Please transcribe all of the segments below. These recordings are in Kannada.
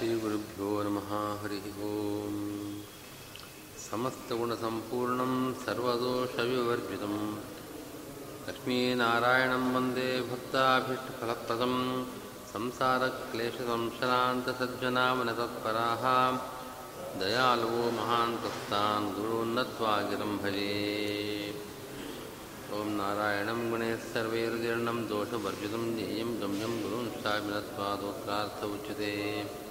श्रीगुरुभ्यो नमः, हरिः ओम्। समस्तगुणसम्पूर्णं सर्वदोषविवर्जितं लक्ष्मीनारायणं वंदे भक्ताभीष्टफलप्रदं संसारक्लेशसंशनान्तसज्जनामनतत्पराः दयालवो महान्तस्तान् गुरून्नत्वा गिरं भजे ॐ नारायणं गुणैः सर्वैर्जीर्णं दोषवर्जितं, ज्ञेयं गम्यं गुरुंश्चाभिनत्वादोत्रार्थ उच्यते।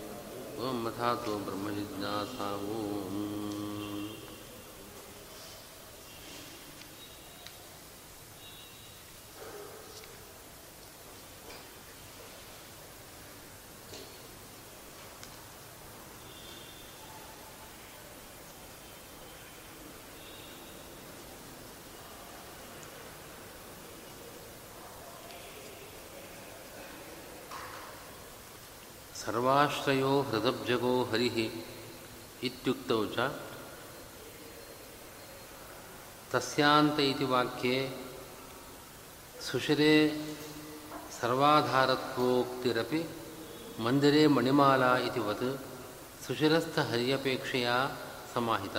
त्वमथा तु ब्रह्मजिज्ञासा ओम ಸರ್ವಾಶ್ರಯೋ ಹೃದಬ್ಜಗೋ ಹರಿ ಇತ್ಯುಕ್ತೌ ಚ ತಸ್ಯಾಂತ ಇತಿ ವಾಕ್ಯೆ ಸುಶಿರೆ ಸರ್ವಾಧಾರತ್ವೋಕ್ತಿರಪಿ ಮಂದಿರೆ ಮಣಿಮಾಲಾ ಇತಿ ವತ್ ಸುಶಿರಸ್ಥ ಹರ್ಯಪೇಕ್ಷೆಯ ಸಮಾಹಿತ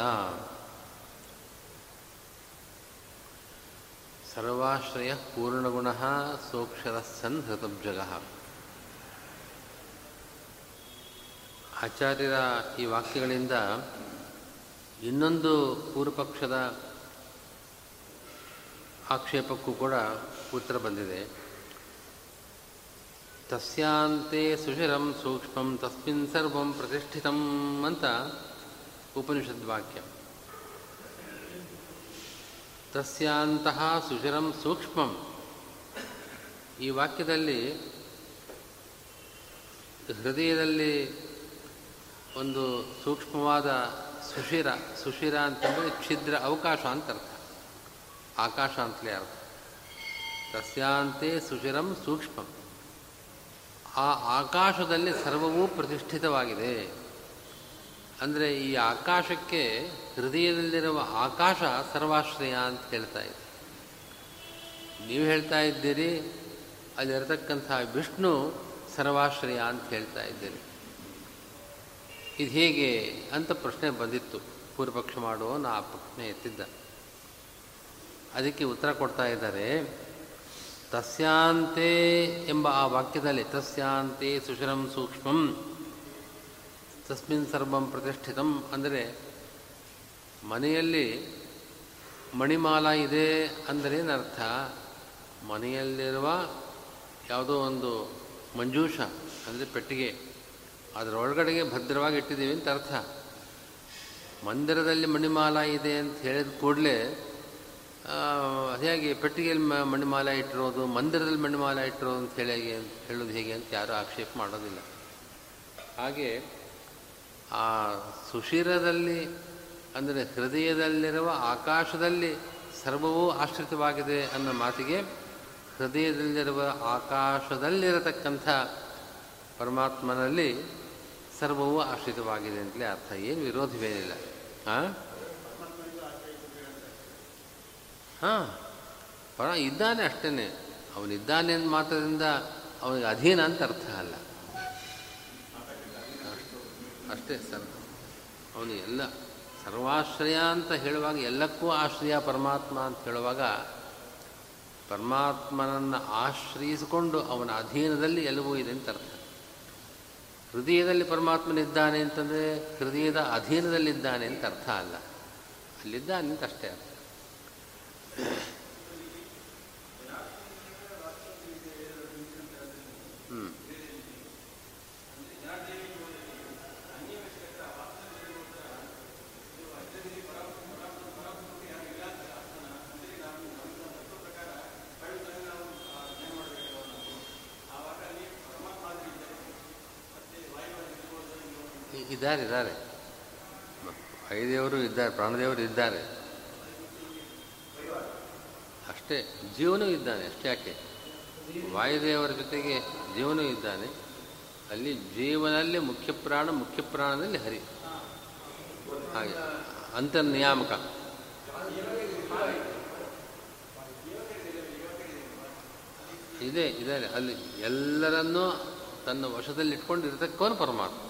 ಸರ್ವಾಶ್ರಯ ಪೂರ್ಣಗುಣ ಸೋಕ್ಷರಸ್ಸನ್ ಹೃತಬ್ಜಗ ಆಚಾರ್ಯರ ಈ ವಾಕ್ಯಗಳಿಂದ ಇನ್ನೊಂದು ಪೂರ್ವಪಕ್ಷದ ಆಕ್ಷೇಪಕ್ಕೂ ಕೂಡ ಉತ್ತರ ಬಂದಿದೆ. ತಸ್ಯಾಂತೆ ಸುಶಿರಂ ಸೂಕ್ಷ್ಮಂ ತಸ್ಮಿನ್ ಸರ್ವಂ ಪ್ರತಿಷ್ಠಿತಂ ಅಂತ ಉಪನಿಷದ್ ವಾಕ್ಯ. ತಸ್ಯಾಂತಹ ಸುಶಿರಂ ಸೂಕ್ಷ್ಮಂ. ಈ ವಾಕ್ಯದಲ್ಲಿ ಹೃದಯದಲ್ಲಿ ಒಂದು ಸೂಕ್ಷ್ಮವಾದ ಸುಶಿರ ಸುಶಿರ ಅಂತಂದರೆ ಛಿದ್ರ ಅವಕಾಶ ಅಂತ ಅರ್ಥ. ಆಕಾಶ ಅಂತಲೇ ಅರ್ಥ. ತಸ್ಯಾಂತೆ ಸುಶಿರಂ ಸೂಕ್ಷ್ಮಂ. ಆ ಆಕಾಶದಲ್ಲಿ ಸರ್ವವೂ ಪ್ರತಿಷ್ಠಿತವಾಗಿದೆ. ಅಂದರೆ ಈ ಆಕಾಶಕ್ಕೆ ಹೃದಯದಲ್ಲಿರುವ ಆಕಾಶ ಸರ್ವಾಶ್ರಯ ಅಂತ ಹೇಳ್ತಾ ಇದೆ. ನೀವು ಹೇಳ್ತಾ ಇದ್ದೀರಿ, ಅಲ್ಲಿರತಕ್ಕಂಥ ವಿಷ್ಣು ಸರ್ವಾಶ್ರಯ ಅಂತ ಹೇಳ್ತಾ ಇದ್ದೀರಿ. ಇದು ಹೇಗೆ ಅಂತ ಪ್ರಶ್ನೆ ಬಂದಿತ್ತು. ಪೂರ್ವಪಕ್ಷ ಮಾಡೋ ನಾ ಆ ಪ್ರಶ್ನೆ ಎತ್ತಿದ್ದ. ಅದಕ್ಕೆ ಉತ್ತರ ಕೊಡ್ತಾ ಇದ್ದಾರೆ. ತಸ್ಯಾಂತೆ ಎಂಬ ಆ ವಾಕ್ಯದಲ್ಲಿ ತಸ್ಯಾಂತೆ ಸುಶರಂ ಸೂಕ್ಷ್ಮಂ ತಸ್ಮಿನ್ ಸರ್ವಂ ಪ್ರತಿಷ್ಠಿತಂ ಅಂದರೆ ಮನೆಯಲ್ಲಿ ಮಣಿಮಾಲ ಇದೆ ಅಂದರೇನರ್ಥ ಮನೆಯಲ್ಲಿರುವ ಯಾವುದೋ ಒಂದು ಮಂಜೂಷ, ಅಂದರೆ ಪೆಟ್ಟಿಗೆ ಅದರೊಳಗಡೆಗೆ ಭದ್ರವಾಗಿ ಇಟ್ಟಿದ್ದೀವಿ ಅಂತ ಅರ್ಥ. ಮಂದಿರದಲ್ಲಿ ಮಣಿಮಾಲ ಇದೆ ಅಂತ ಹೇಳಿದ ಕೂಡಲೇ ಹೇಗೆ ಪೆಟ್ಟಿಗೆಯಲ್ಲಿ ಮಣಿಮಾಲ ಇಟ್ಟಿರೋದು, ಮಂದಿರದಲ್ಲಿ ಮಣಿಮಾಲ ಇಟ್ಟಿರೋದು ಅಂತ ಹೇಳಿ ಹೇಳೋದು ಹೇಗೆ ಅಂತ ಯಾರೂ ಆಕ್ಷೇಪ ಮಾಡೋದಿಲ್ಲ. ಹಾಗೆ ಆ ಸುಶಿರದಲ್ಲಿ, ಅಂದರೆ ಹೃದಯದಲ್ಲಿರುವ ಆಕಾಶದಲ್ಲಿ ಸರ್ವವೂ ಆಶ್ರಿತವಾಗಿದೆ ಅನ್ನೋ ಮಾತಿಗೆ ಹೃದಯದಲ್ಲಿರುವ ಆಕಾಶದಲ್ಲಿರತಕ್ಕಂಥ ಪರಮಾತ್ಮನಲ್ಲಿ ಸರ್ವವೂ ಆಶ್ರಿತವಾಗಿದೆ ಅಂತಲೇ ಅರ್ಥ. ಏನು ವಿರೋಧವೇನಿಲ್ಲ ಹಾಂ ಹಾಂ. ಪರ ಇದ್ದಾನೆ ಅಷ್ಟೇ ಅವನಿದ್ದಾನೆ ಅಂತ ಮಾತ್ರದಿಂದ ಅವನಿಗೆ ಅಧೀನ ಅಂತ ಅರ್ಥ ಅಲ್ಲ. ಅಷ್ಟೇ ಸರ್. ಅವನು ಎಲ್ಲ ಸರ್ವಾಶ್ರಯ ಅಂತ ಹೇಳುವಾಗ, ಎಲ್ಲಕ್ಕೂ ಆಶ್ರಯ ಪರಮಾತ್ಮ ಅಂತ ಹೇಳುವಾಗ, ಪರಮಾತ್ಮನನ್ನು ಆಶ್ರಯಿಸಿಕೊಂಡು ಅವನ ಅಧೀನದಲ್ಲಿ ಎಲ್ಲವೂ ಇದೆ ಅಂತ ಅರ್ಥ. ಹೃದಯದಲ್ಲಿ ಪರಮಾತ್ಮನಿದ್ದಾನೆ ಅಂತಂದರೆ ಹೃದಯದ ಅಧೀನದಲ್ಲಿದ್ದಾನೆ ಅಂತ ಅರ್ಥ ಅಲ್ಲ. ಅಲ್ಲಿದ್ದಾನೆ ಅಂತ ಅಷ್ಟೇ ಅರ್ಥ ಹ್ಞೂ ಇದ್ದಾರೆ ಇದ್ದಾರೆ. ಐದೇವರು ಇದ್ದಾರೆ, ಪ್ರಾಣದೇವರು ಇದ್ದಾರೆ. ಅಷ್ಟೇ, ಜೀವನೂ ಇದ್ದಾನೆ ಅಷ್ಟೇ ಯಾಕೆ? ವಾಯುದೇವರ ಜೊತೆಗೆ ಜೀವನೂ ಇದ್ದಾನೆ. ಅಲ್ಲಿ ಜೀವನಲ್ಲಿ ಮುಖ್ಯ ಪ್ರಾಣ, ಮುಖ್ಯ ಪ್ರಾಣದಲ್ಲಿ ಹರಿ. ಹಾಗೆ, ಅಂತರ್ನಿಯಾಮಕ. ಇದೆ ಇದೆ ಅಲ್ಲಿ ಎಲ್ಲರನ್ನೂ ತನ್ನ ವಶದಲ್ಲಿ ಇಟ್ಕೊಂಡು ಇರತಕ್ಕವನು ಪರಮಾತ್ಮ.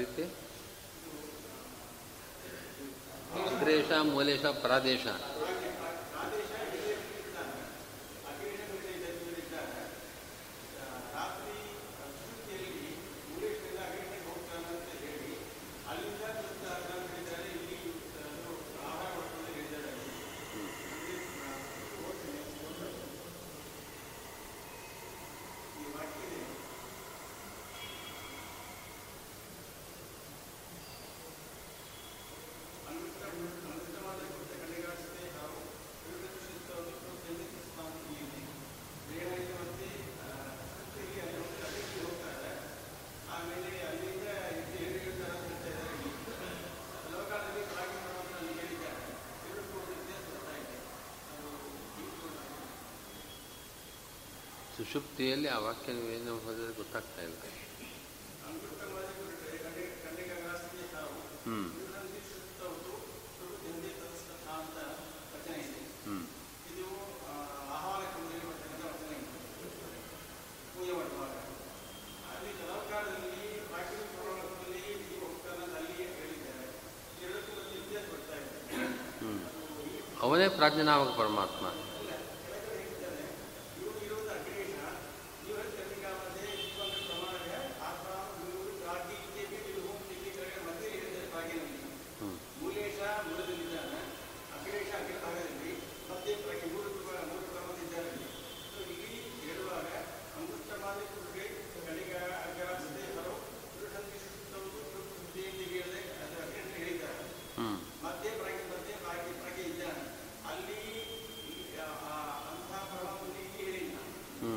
ರೀತಿ ಅಗ್ರೇಶ ಮೂಲೇಶ ಪ್ರಾದೇಶ ಸುಷುಪ್ತಿಯಲ್ಲಿ ಆ ವಾಕ್ಯ ನೀವೇನು ಹೋದರೆ ಗೊತ್ತಾಗ್ತಾ ಇಲ್ಲ. ಹ್ಞೂ ಹ್ಞೂ ಹ್ಞೂ ಅವನೇ ಪ್ರಾಜ್ಞನಾಮಕ ಪರಮಾತ್ಮ ಹ್ಞೂ ಹ್ಞೂ ಹ್ಞೂ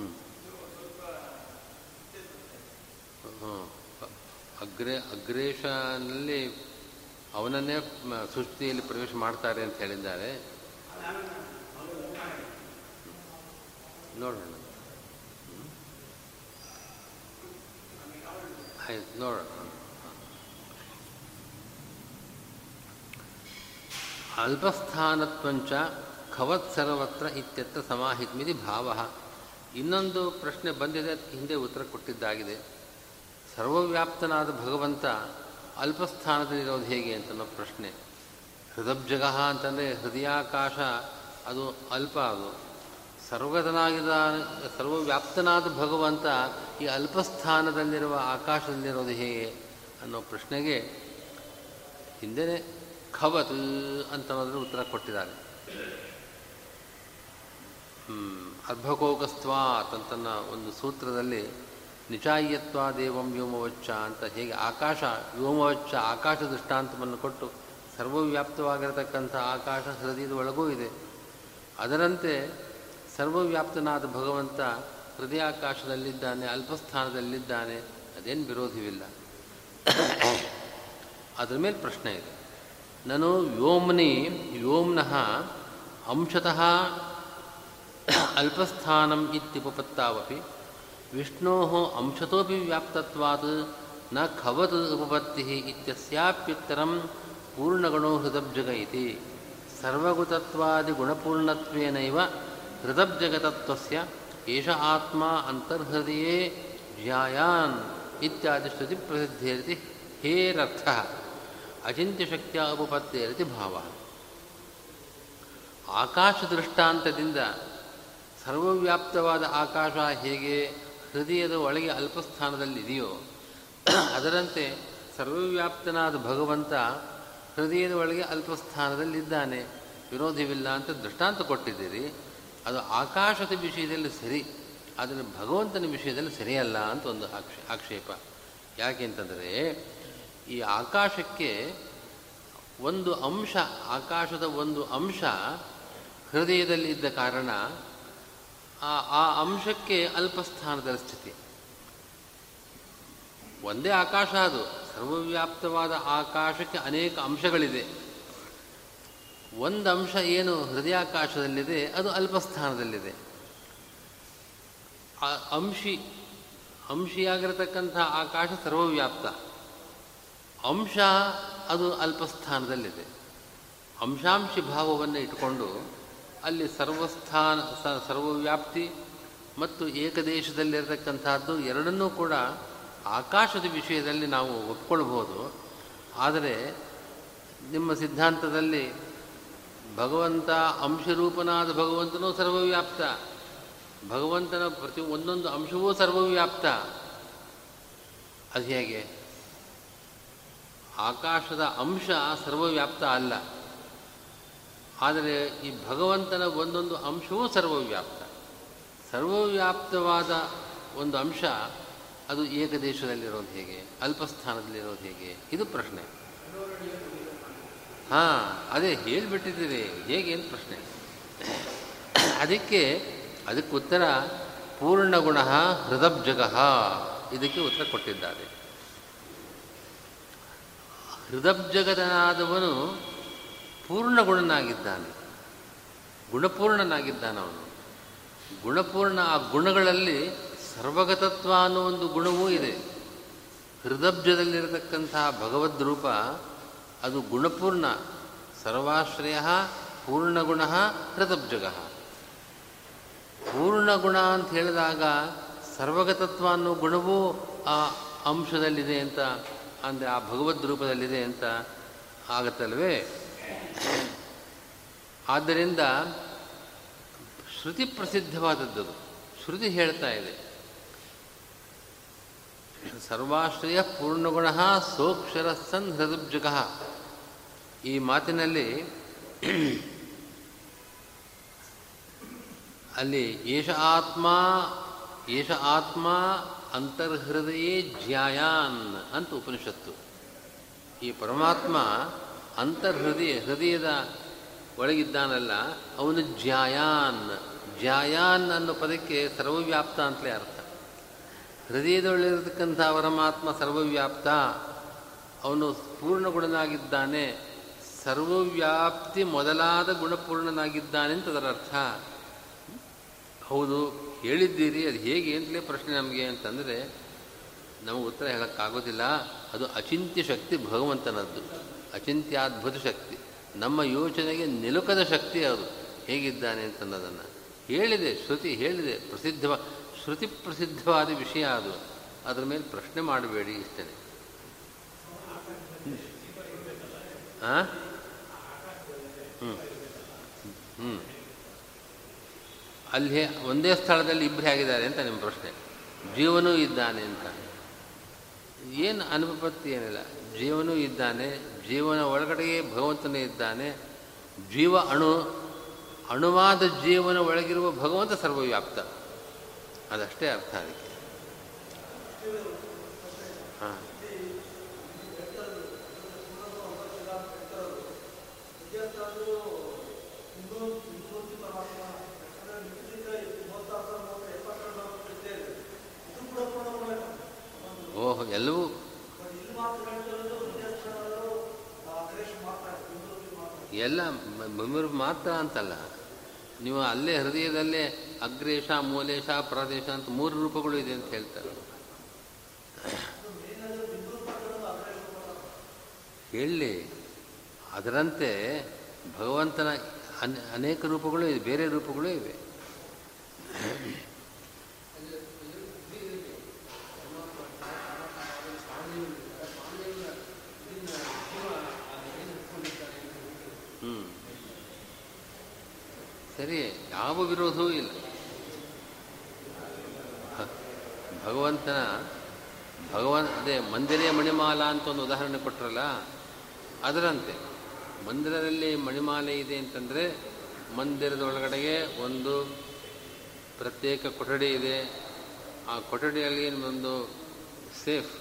ಹ್ಞೂ ಅಗ್ರೇ ಅಗ್ರೇಶನಲ್ಲಿ ಅವನನ್ನೇ ಸೃಷ್ಟಿಯಲ್ಲಿ ಪ್ರವೇಶ ಮಾಡ್ತಾರೆ ಅಂತ ಹೇಳಿದ್ದಾರೆ. ನೋಡೋಣ. ಆಯ್ತು, ನೋಡೋಣ. ಅಲ್ಪಸ್ಥಾನತ್ವಂಚ ಖವತ್ ಸರ್ವತ್ರ ಇತ್ಯತ್ರ ಸಮಾಹಿತ್ಮಿತಿ ಭಾವ. ಇನ್ನೊಂದು ಪ್ರಶ್ನೆ ಬಂದಿದೆ ಹಿಂದೆ ಉತ್ತರ ಕೊಟ್ಟಿದ್ದಾಗಿದೆ. ಸರ್ವವ್ಯಾಪ್ತನಾದ ಭಗವಂತ ಅಲ್ಪಸ್ಥಾನದಲ್ಲಿರೋದು ಹೇಗೆ ಅಂತ ಅನ್ನೋ ಪ್ರಶ್ನೆ. ಹೃದಬ್ಜಗ ಅಂತಂದರೆ ಹೃದಯಾಕಾಶ, ಅದು ಅಲ್ಪ ಅದು. ಸರ್ವಗತನಾಗಿದ ಸರ್ವವ್ಯಾಪ್ತನಾದ ಭಗವಂತ ಈ ಅಲ್ಪಸ್ಥಾನದಲ್ಲಿರುವ ಆಕಾಶದಲ್ಲಿರೋದು ಹೇಗೆ ಅನ್ನೋ ಪ್ರಶ್ನೆಗೆ ಹಿಂದೆನೆ ಖವತ್ ಅಂತ ಅನ್ನೋದ್ರ ಉತ್ತರ ಕೊಟ್ಟಿದ್ದಾರೆ. ಅರ್ಭಕೋಕಸ್ವಾತ್ ಅಂತನ್ನ ಒಂದು ಸೂತ್ರದಲ್ಲಿ ನಿಚಾಯ್ಯತ್ವ ದೇವಂ ವ್ಯೋಮವಚ್ಚ ಅಂತ ಹೇಗೆ ಆಕಾಶ ವ್ಯೋಮವಚ್ಚ ಆಕಾಶ ದೃಷ್ಟಾಂತವನ್ನು ಕೊಟ್ಟು ಸರ್ವವ್ಯಾಪ್ತವಾಗಿರತಕ್ಕಂಥ ಆಕಾಶ ಹೃದಯದ ಒಳಗೂ ಇದೆ. ಅದರಂತೆ ಸರ್ವವ್ಯಾಪ್ತನಾದ ಭಗವಂತ ಹೃದಯಾಕಾಶದಲ್ಲಿದ್ದಾನೆ, ಅಲ್ಪಸ್ಥಾನದಲ್ಲಿದ್ದಾನೆ, ಅದೇನು ವಿರೋಧವಿಲ್ಲ. ಅದರ ಮೇಲೆ ಪ್ರಶ್ನೆ ಇದೆ. ನಾನು ವ್ಯೋಮ್ನಿ ವ್ಯೋಮ್ನಃ ಅಂಶತಃ ಅಲ್ಪಸ್ಥಾನಂ ಇತ್ಯುಪಪತ್ತಾವಪಿ ವಿಷ್ಣೋ ಅಂಶತೋಪಿ ವ್ಯಾಪ್ತತ್ವಾತ್, ನ ಖವತ್ ಉಪಪತ್ತಿ ಇತ್ಯಸ್ಯಾಪ್ಯುತ್ತರಂ ಪೂರ್ಣಗಣೋ ಹೃದಬ್ಜಗ ಇತಿ ಸರ್ವಗುತತ್ವಾದಿಗುಣಪೂರ್ಣತ್ವೇನೈವ ಹೃದಬ್ಜಗತತ್ವಸ್ಯ ಏಷ ಆತ್ಮ ಅಂತರ್ಹೃದಯೇ ಜ್ಯಾಯಾನ್ ಇತ್ಯಾದಿ ಶ್ರುತಿ ಪ್ರಸಿದ್ಧೇರಿತಿ ಹೇರರ್ಥ. ಅಚಿಂತ್ಯಶಕ್ತಿಯ ಉಪಪತ್ತೇರಿತಿ ಭಾವ. ಆಕಾಶ ದೃಷ್ಟಾಂತದಿಂದ ಸರ್ವವ್ಯಾಪ್ತವಾದ ಆಕಾಶ ಹೇಗೆ ಹೃದಯದ ಒಳಗೆ ಅಲ್ಪಸ್ಥಾನದಲ್ಲಿದೆಯೋ, ಅದರಂತೆ ಸರ್ವವ್ಯಾಪ್ತನಾದ ಭಗವಂತ ಹೃದಯದ ಒಳಗೆ ಅಲ್ಪಸ್ಥಾನದಲ್ಲಿದ್ದಾನೆ. ವಿರೋಧವಿಲ್ಲ ಅಂತ ದೃಷ್ಟಾಂತ ಕೊಟ್ಟಿದ್ದೀರಿ. ಅದು ಆಕಾಶದ ವಿಷಯದಲ್ಲಿ ಸರಿ, ಆದರೆ ಭಗವಂತನ ವಿಷಯದಲ್ಲಿ ಸರಿಯಲ್ಲ ಅಂತ ಒಂದು ಆಕ್ಷೇ, ಆಕ್ಷೇಪ. ಯಾಕೆಂತಂದರೆ ಈ ಆಕಾಶಕ್ಕೆ ಒಂದು ಅಂಶ, ಆಕಾಶದ ಒಂದು ಅಂಶ ಹೃದಯದಲ್ಲಿ ಇದ್ದ ಕಾರಣ ಆ ಆ ಅಂಶಕ್ಕೆ ಅಲ್ಪಸ್ಥಾನದ ಸ್ಥಿತಿ. ಒಂದೇ ಆಕಾಶ ಅದು. ಸರ್ವವ್ಯಾಪ್ತವಾದ ಆಕಾಶಕ್ಕೆ ಅನೇಕ ಅಂಶಗಳಿದೆ. ಒಂದು ಅಂಶ ಏನು ಹೃದಯಾಕಾಶದಲ್ಲಿದೆ, ಅದು ಅಲ್ಪಸ್ಥಾನದಲ್ಲಿದೆ. ಅಂಶಿ, ಅಂಶಿಯಾಗಿರತಕ್ಕಂಥ ಆಕಾಶ ಸರ್ವವ್ಯಾಪ್ತ. ಅಂಶ ಅದು ಅಲ್ಪಸ್ಥಾನದಲ್ಲಿದೆ. ಅಂಶಾಂಶಿ ಭಾವವನ್ನು ಇಟ್ಟುಕೊಂಡು ಅಲ್ಲಿ ಸರ್ವಸ್ಥಾನ ಸರ್ವವ್ಯಾಪ್ತಿ ಮತ್ತು ಏಕದೇಶದಲ್ಲಿರತಕ್ಕಂಥದ್ದು ಎರಡನ್ನೂ ಕೂಡ ಆಕಾಶದ ವಿಷಯದಲ್ಲಿ ನಾವು ಒಪ್ಕೊಳ್ಬೋದು. ಆದರೆ ನಿಮ್ಮ ಸಿದ್ಧಾಂತದಲ್ಲಿ ಭಗವಂತ ಅಂಶರೂಪನಾದ ಭಗವಂತನೂ ಸರ್ವವ್ಯಾಪ್ತ. ಭಗವಂತನ ಪ್ರತಿ ಒಂದೊಂದು ಅಂಶವೂ ಸರ್ವವ್ಯಾಪ್ತ. ಅದು ಹೇಗೆ? ಆಕಾಶದ ಅಂಶ ಸರ್ವವ್ಯಾಪ್ತ ಅಲ್ಲ. ಆದರೆ ಈ ಭಗವಂತನ ಒಂದೊಂದು ಅಂಶವೂ ಸರ್ವವ್ಯಾಪ್ತ. ಸರ್ವವ್ಯಾಪ್ತವಾದ ಒಂದು ಅಂಶ ಅದು ಏಕದೇಶದಲ್ಲಿರೋದು ಹೇಗೆ, ಅಲ್ಪಸ್ಥಾನದಲ್ಲಿರೋದು ಹೇಗೆ, ಇದು ಪ್ರಶ್ನೆ. ಹಾಂ, ಅದೇ ಹೇಳಿಬಿಟ್ಟಿದ್ದೀರಿ, ಹೇಗೆ ಏನು ಪ್ರಶ್ನೆ. ಅದಕ್ಕೆ ಅದಕ್ಕೆ ಉತ್ತರ ಪೂರ್ಣಗುಣ ಹೃದಬ್ಜಗ, ಇದಕ್ಕೆ ಉತ್ತರ ಕೊಟ್ಟಿದ್ದಾರೆ. ಹೃದಬ್ಜಗದನಾದವನು ಪೂರ್ಣಗುಣನಾಗಿದ್ದಾನೆ. ಗುಣಪೂರ್ಣನಾಗಿದ್ದಾನೆ ಅವನು ಗುಣಪೂರ್ಣ ಆ ಗುಣಗಳಲ್ಲಿ ಸರ್ವಗತತ್ವ ಅನ್ನೋ ಒಂದು ಗುಣವೂ ಇದೆ. ಹೃದಬ್ಜದಲ್ಲಿರತಕ್ಕಂತಹ ಭಗವದ್ರೂಪ ಅದು ಗುಣಪೂರ್ಣ. ಸರ್ವಾಶ್ರಯ ಪೂರ್ಣಗುಣ ಹೃದಬ್ಜಗ. ಪೂರ್ಣಗುಣ ಅಂತ ಹೇಳಿದಾಗ ಸರ್ವಗತತ್ವ ಅನ್ನೋ ಗುಣವೂ ಆ ಅಂಶದಲ್ಲಿದೆ ಅಂತ, ಅಂದರೆ ಆ ಭಗವದ್ ರೂಪದಲ್ಲಿದೆ ಅಂತ ಆಗತ್ತಲ್ವೇ? ಆದ್ದರಿಂದ ಶ್ರುತಿ ಪ್ರಸಿದ್ಧವಾದದ್ದು. ಶ್ರುತಿ ಹೇಳ್ತಾ ಇದೆ. ಸರ್ವಾಶ್ರಯ ಪೂರ್ಣಗುಣ ಸೋಕ್ಷರ ಸನ್ ಹೃದಬ್ಜಗ ಈ ಮಾತಿನಲ್ಲಿ ಅಲ್ಲಿ ಏಷ ಆತ್ಮ ಏಷ ಆತ್ಮ ಅಂತರ್ಹೃದಯೇ ಜ್ಯಾಯಾನ್ ಅಂತ ಉಪನಿಷತ್ತು. ಈ ಪರಮಾತ್ಮ ಅಂತರ್ಹೃದಯ, ಹೃದಯದ ಒಳಗಿದ್ದಾನಲ್ಲ, ಅವನು ಜ್ಯಾಯಾನ್. ಜ್ಯಾಯಾನ್ ಅನ್ನೋ ಪದಕ್ಕೆ ಸರ್ವವ್ಯಾಪ್ತ ಅಂತಲೇ ಅರ್ಥ. ಹೃದಯದೊಳಗಿರತಕ್ಕಂಥ ಪರಮಾತ್ಮ ಸರ್ವವ್ಯಾಪ್ತ. ಅವನು ಪೂರ್ಣ ಗುಣನಾಗಿದ್ದಾನೆ ಸರ್ವವ್ಯಾಪ್ತಿ ಮೊದಲಾದ ಗುಣಪೂರ್ಣನಾಗಿದ್ದಾನೆ ಅಂತ ಅದರ ಅರ್ಥ ಹೌದು, ಹೇಳಿದ್ದೀರಿ, ಅದು ಹೇಗೆ ಅಂತಲೇ ಪ್ರಶ್ನೆ ನಮಗೆ ಅಂತಂದರೆ, ನಮಗೆ ಉತ್ತರ ಹೇಳೋಕ್ಕಾಗೋದಿಲ್ಲ. ಅದು ಅಚಿಂತ್ಯ ಶಕ್ತಿ ಭಗವಂತನದ್ದು. ಅಚಿಂತ್ಯಾದ್ಭುತ ಶಕ್ತಿ. ನಮ್ಮ ಯೋಚನೆಗೆ ನಿಲುಕದ ಶಕ್ತಿ ಅದು. ಹೇಗಿದ್ದಾನೆ ಅಂತನ್ನೋದನ್ನು. ಹೇಳಿದೆ, ಶ್ರುತಿ ಹೇಳಿದೆ ಪ್ರಸಿದ್ಧ ಶ್ರುತಿ ಪ್ರಸಿದ್ಧವಾದ ವಿಷಯ ಅದು. ಅದರ ಮೇಲೆ ಪ್ರಶ್ನೆ ಮಾಡಬೇಡಿ ಇಷ್ಟೇ. ಹಾಂ ಹ್ಞೂ ಹ್ಞೂ ಅಲ್ಲಿ ಒಂದೇ ಸ್ಥಳದಲ್ಲಿ ಇಬ್ಬರೇ ಆಗಿದ್ದಾರೆ ಅಂತ ನಿಮ್ಮ ಪ್ರಶ್ನೆ. ಜೀವನೂ ಇದ್ದಾನೆ ಅಂತ. ಏನು ಅನುಪತ್ತಿ ಏನಿಲ್ಲ. ಜೀವನೂ ಇದ್ದಾನೆ ಜೀವನ ಒಳಗಡೆಯೇ ಭಗವಂತನೇ ಇದ್ದಾನೆ. ಜೀವ ಅಣು, ಅಣುವಾದ ಜೀವನ ಒಳಗಿರುವ ಭಗವಂತ ಸರ್ವವ್ಯಾಪ್ತ. ಅದಷ್ಟೇ ಅರ್ಥ ಅದಕ್ಕೆ. ಹಾಂ. ಓಹೋ, ಎಲ್ಲವೂ ಎಲ್ಲ ಮಮಿರ್ ಮಾತ್ರ ಅಂತಲ್ಲ. ನೀವು ಅಲ್ಲೇ ಹೃದಯದಲ್ಲೇ ಅಗ್ರೇಶ ಮೂಲೇಶ, ಪ್ರದೇಶ ಅಂತ ಮೂರು ರೂಪಗಳು ಇದೆ ಅಂತ ಹೇಳ್ತಾರೆ. ಹೇಳಿ. ಅದರಂತೆ ಭಗವಂತನ ಅನೇಕ ರೂಪಗಳು ಇದೆ, ಬೇರೆ ರೂಪಗಳು ಇವೆ. ಸರಿ, ಯಾವ ವಿರೋಧವೂ ಇಲ್ಲ. ಭಗವಂತನ ಭಗವಂತ ಅದೇ ಮಂದಿರೇ ಮಣಿಮಾಲ ಅಂತ ಒಂದು ಉದಾಹರಣೆ ಕೊಟ್ಟರಲ್ಲ ಅದರಂತೆ. ಮಂದಿರದಲ್ಲಿ ಮಣಿಮಾಲೆ ಇದೆ ಅಂತಂದರೆ, ಮಂದಿರದ ಒಳಗಡೆಗೆ ಒಂದು ಪ್ರತ್ಯೇಕ ಕೊಠಡಿ ಇದೆ. ಆ ಕೊಠಡಿಯಲ್ಲಿ ಒಂದು ಸೇಫ್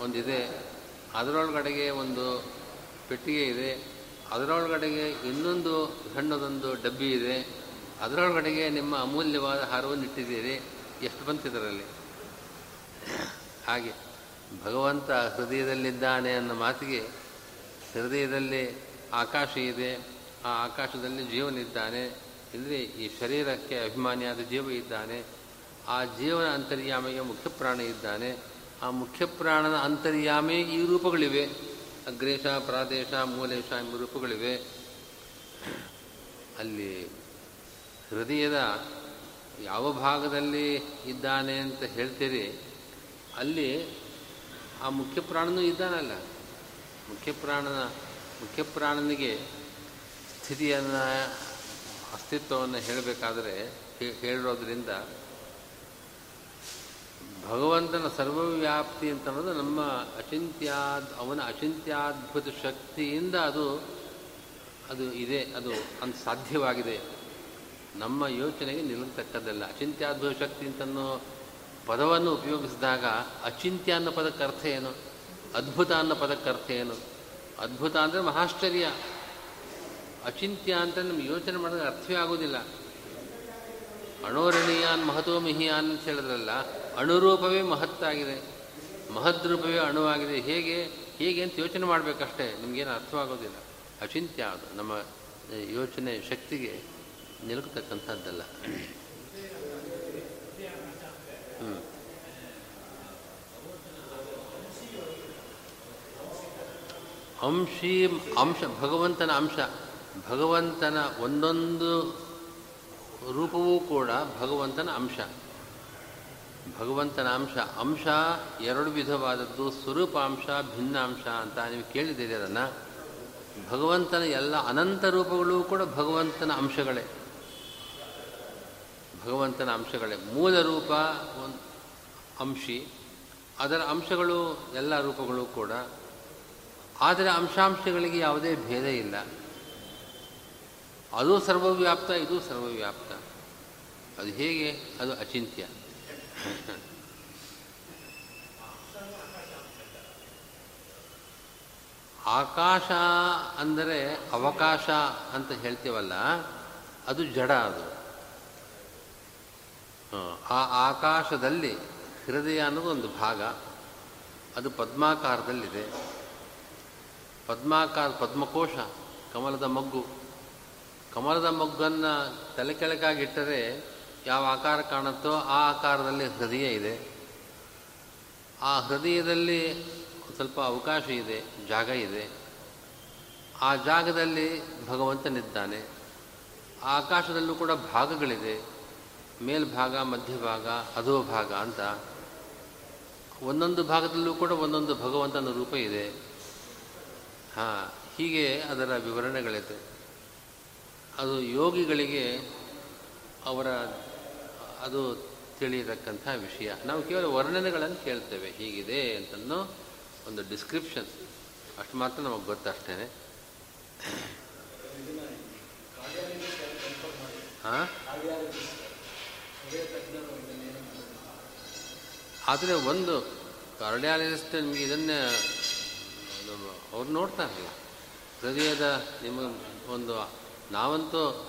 ಒಂದಿದೆ. ಅದರೊಳಗಡೆಗೆ ಒಂದು ಪೆಟ್ಟಿಗೆ ಇದೆ. ಅದರೊಳಗಡೆಗೆ ಇನ್ನೊಂದು ಸಣ್ಣದೊಂದು ಡಬ್ಬಿ ಇದೆ. ಅದರೊಳಗಡೆಗೆ ನಿಮ್ಮ ಅಮೂಲ್ಯವಾದ ಹಾರವನ್ನು ಇಟ್ಟಿದ್ದೀರಿ. ಎಷ್ಟು ಬಂತಿದರಲ್ಲಿ ಹಾಗೆ. ಭಗವಂತ ಹೃದಯದಲ್ಲಿದ್ದಾನೆ ಅನ್ನೋ ಮಾತಿಗೆ ಹೃದಯದಲ್ಲಿ ಆಕಾಶ ಇದೆ. ಆ ಆಕಾಶದಲ್ಲಿ ಜೀವನಿದ್ದಾನೆ ಅಂದರೆ ಈ ಶರೀರಕ್ಕೆ ಅಭಿಮಾನಿಯಾದ ಜೀವ ಇದ್ದಾನೆ. ಆ ಜೀವನ ಅಂತರ್ಯಾಮಿಗೆ ಮುಖ್ಯ ಪ್ರಾಣ ಇದ್ದಾನೆ. ಆ ಮುಖ್ಯ ಪ್ರಾಣನ ಅಂತರ್ಯಾಮಿ ಈ ರೂಪಗಳಿವೆ. ಅಗ್ರೇಶ ಪ್ರಾದೇಶ, ಮೂಲೇಶ ಎಂಬ ರೂಪಗಳಿವೆ. ಅಲ್ಲಿ ಹೃದಯದ ಯಾವ ಭಾಗದಲ್ಲಿ ಇದ್ದಾನೆ ಅಂತ ಹೇಳ್ತೀರಿ, ಅಲ್ಲಿ ಆ ಮುಖ್ಯ ಪ್ರಾಣನೂ ಇದ್ದಾನಲ್ಲ. ಮುಖ್ಯ ಪ್ರಾಣನ, ಮುಖ್ಯ ಪ್ರಾಣನಿಗೆ ಸ್ಥಿತಿಯನ್ನು, ಅಸ್ತಿತ್ವವನ್ನು ಹೇಳಬೇಕಾದರೆ ಹೇಳಿರೋದ್ರಿಂದ ಭಗವಂತನ ಸರ್ವವ್ಯಾಪ್ತಿ ಅಂತ ಅನ್ನೋದು ನಮ್ಮ ಅಚಿಂತ್ಯಾದ್, ಅವನ ಅಚಿಂತ್ಯಾದ್ಭುತ ಶಕ್ತಿಯಿಂದ ಅದು ಅದು ಇದೆ, ಅದು ಅಂತ ಸಾಧ್ಯವಾಗಿದೆ. ನಮ್ಮ ಯೋಚನೆಗೆ ನಿಲ್ಲತಕ್ಕದ್ದಲ್ಲ. ಅಚಿಂತ್ಯಾದ್ಭುತ ಶಕ್ತಿ ಅಂತನ್ನೋ ಪದವನ್ನು ಉಪಯೋಗಿಸಿದಾಗ ಅಚಿಂತ್ಯ ಅನ್ನೋ ಪದಕ್ಕೆ ಅರ್ಥ ಏನು? ಅದ್ಭುತ ಅನ್ನೋ ಪದಕ್ಕೆ ಅರ್ಥ ಏನು? ಅದ್ಭುತ ಅಂದರೆ ಮಹಾಶ್ಚರ್ಯ. ಅಚಿಂತ್ಯ ಅಂತ ನಮ್ಗೆ ಯೋಚನೆ ಮಾಡಿದ್ರೆ ಅರ್ಥವೇ ಆಗೋದಿಲ್ಲ. ಅಣೋರಣೀಯಾನ್ ಮಹತೋ ಮಿಹಿಯಾನ್ ಅಂತ ಹೇಳಿದ್ರಲ್ಲ, ಅಣುರೂಪವೇ ಮಹತ್ತಾಗಿದೆ. ಮಹದ್ರೂಪವೇ ಅಣುವಾಗಿದೆ. ಹೇಗೆ ಹೇಗೆ ಅಂತ ಯೋಚನೆ ಮಾಡಬೇಕಷ್ಟೇ. ನಿಮಗೇನು ಅರ್ಥವಾಗೋದಿಲ್ಲ. ಅಚಿಂತ್ಯ ಅದು. ನಮ್ಮ ಯೋಚನೆ ಶಕ್ತಿಗೆ ನಿಲುಕತಕ್ಕಂಥದ್ದಲ್ಲ. ಹ್ಞೂ ಅಂಶಿ, ಅಂಶ, ಭಗವಂತನ ಅಂಶ. ಭಗವಂತನ ಒಂದೊಂದು ರೂಪವೂ ಕೂಡ ಭಗವಂತನ ಅಂಶ. ಭಗವಂತನ ಅಂಶ ಅಂಶ ಎರಡು ವಿಧವಾದದ್ದು, ಸ್ವರೂಪಾಂಶ, ಭಿನ್ನಾಂಶ ಅಂತ ನೀವು ಕೇಳಿದ್ದೀರಿ ಅದನ್ನು. ಭಗವಂತನ ಎಲ್ಲ ಅನಂತ ರೂಪಗಳು ಕೂಡ ಭಗವಂತನ ಅಂಶಗಳೇ. ಭಗವಂತನ ಅಂಶಗಳೇ. ಮೂಲ ರೂಪ ಒಂದು ಅಂಶಿ, ಅದರ ಅಂಶಗಳು ಎಲ್ಲ ರೂಪಗಳು ಕೂಡ. ಆದರೆ ಅಂಶಾಂಶಗಳಿಗೆ ಯಾವುದೇ ಭೇದ ಇಲ್ಲ. ಅದು ಸರ್ವವ್ಯಾಪ್ತ, ಇದು ಸರ್ವವ್ಯಾಪ್ತ. ಅದು ಹೇಗೆ? ಅದು ಅಚಿಂತ್ಯ. ಆಕಾಶ ಅಂದರೆ ಅವಕಾಶ ಅಂತ ಹೇಳ್ತೀವಲ್ಲ, ಅದು ಜಡ ಅದು. ಆ ಆಕಾಶದಲ್ಲಿ ಹೃದಯ ಅನ್ನೋದು ಒಂದು ಭಾಗ. ಅದು ಪದ್ಮಾಕಾರದಲ್ಲಿದೆ. ಪದ್ಮಾಕಾರ, ಪದ್ಮಕೋಶ, ಕಮಲದ ಮಗ್ಗು. ಕಮಲದ ಮಗ್ಗನ್ನು ತಲೆ ಕೆಳಕಾಗಿಟ್ಟರೆ ಯಾವ ಆಕಾರ ಕಾಣುತ್ತೋ ಆ ಆಕಾರದಲ್ಲಿ ಹೃದಯ ಇದೆ. ಆ ಹೃದಯದಲ್ಲಿ ಸ್ವಲ್ಪ ಅವಕಾಶ ಇದೆ, ಜಾಗ ಇದೆ. ಆ ಜಾಗದಲ್ಲಿ ಭಗವಂತನಿದ್ದಾನೆ. ಆಕಾಶದಲ್ಲೂ ಕೂಡ ಭಾಗಗಳಿದೆ. ಮೇಲ್ಭಾಗ, ಮಧ್ಯಭಾಗ ಅಧೋ ಭಾಗ ಅಂತ. ಒಂದೊಂದು ಭಾಗದಲ್ಲೂ ಕೂಡ ಒಂದೊಂದು ಭಗವಂತನ ರೂಪ ಇದೆ. ಹಾಂ, ಹೀಗೆ ಅದರ ವಿವರಣೆಗಳಿದೆ. ಅದು ಯೋಗಿಗಳಿಗೆ ಅವರ, ಅದು ತಿಳಿಯತಕ್ಕಂಥ ವಿಷಯ. ನಾವು ಕೇವಲ ವರ್ಣನೆಗಳನ್ನು ಕೇಳ್ತೇವೆ. ಹೀಗಿದೆ ಅಂತನೋ ಒಂದು ಡಿಸ್ಕ್ರಿಪ್ಷನ್ ಅಷ್ಟು ಮಾತ್ರ ನಮಗೆ ಗೊತ್ತಷ್ಟೇ ಹಾಂ? ಆದರೆ ಒಂದು ಕಾರ್ಡಿಯಾಲಜಿಸ್ಟ್ ನಿಮಗೆ ಇದನ್ನೇ ಅವ್ರು ನೋಡ್ತಾರಲ್ಲ ಹೃದಯದ ನಿಮ್ಮ ಒಂದು ನಾವಂತೂ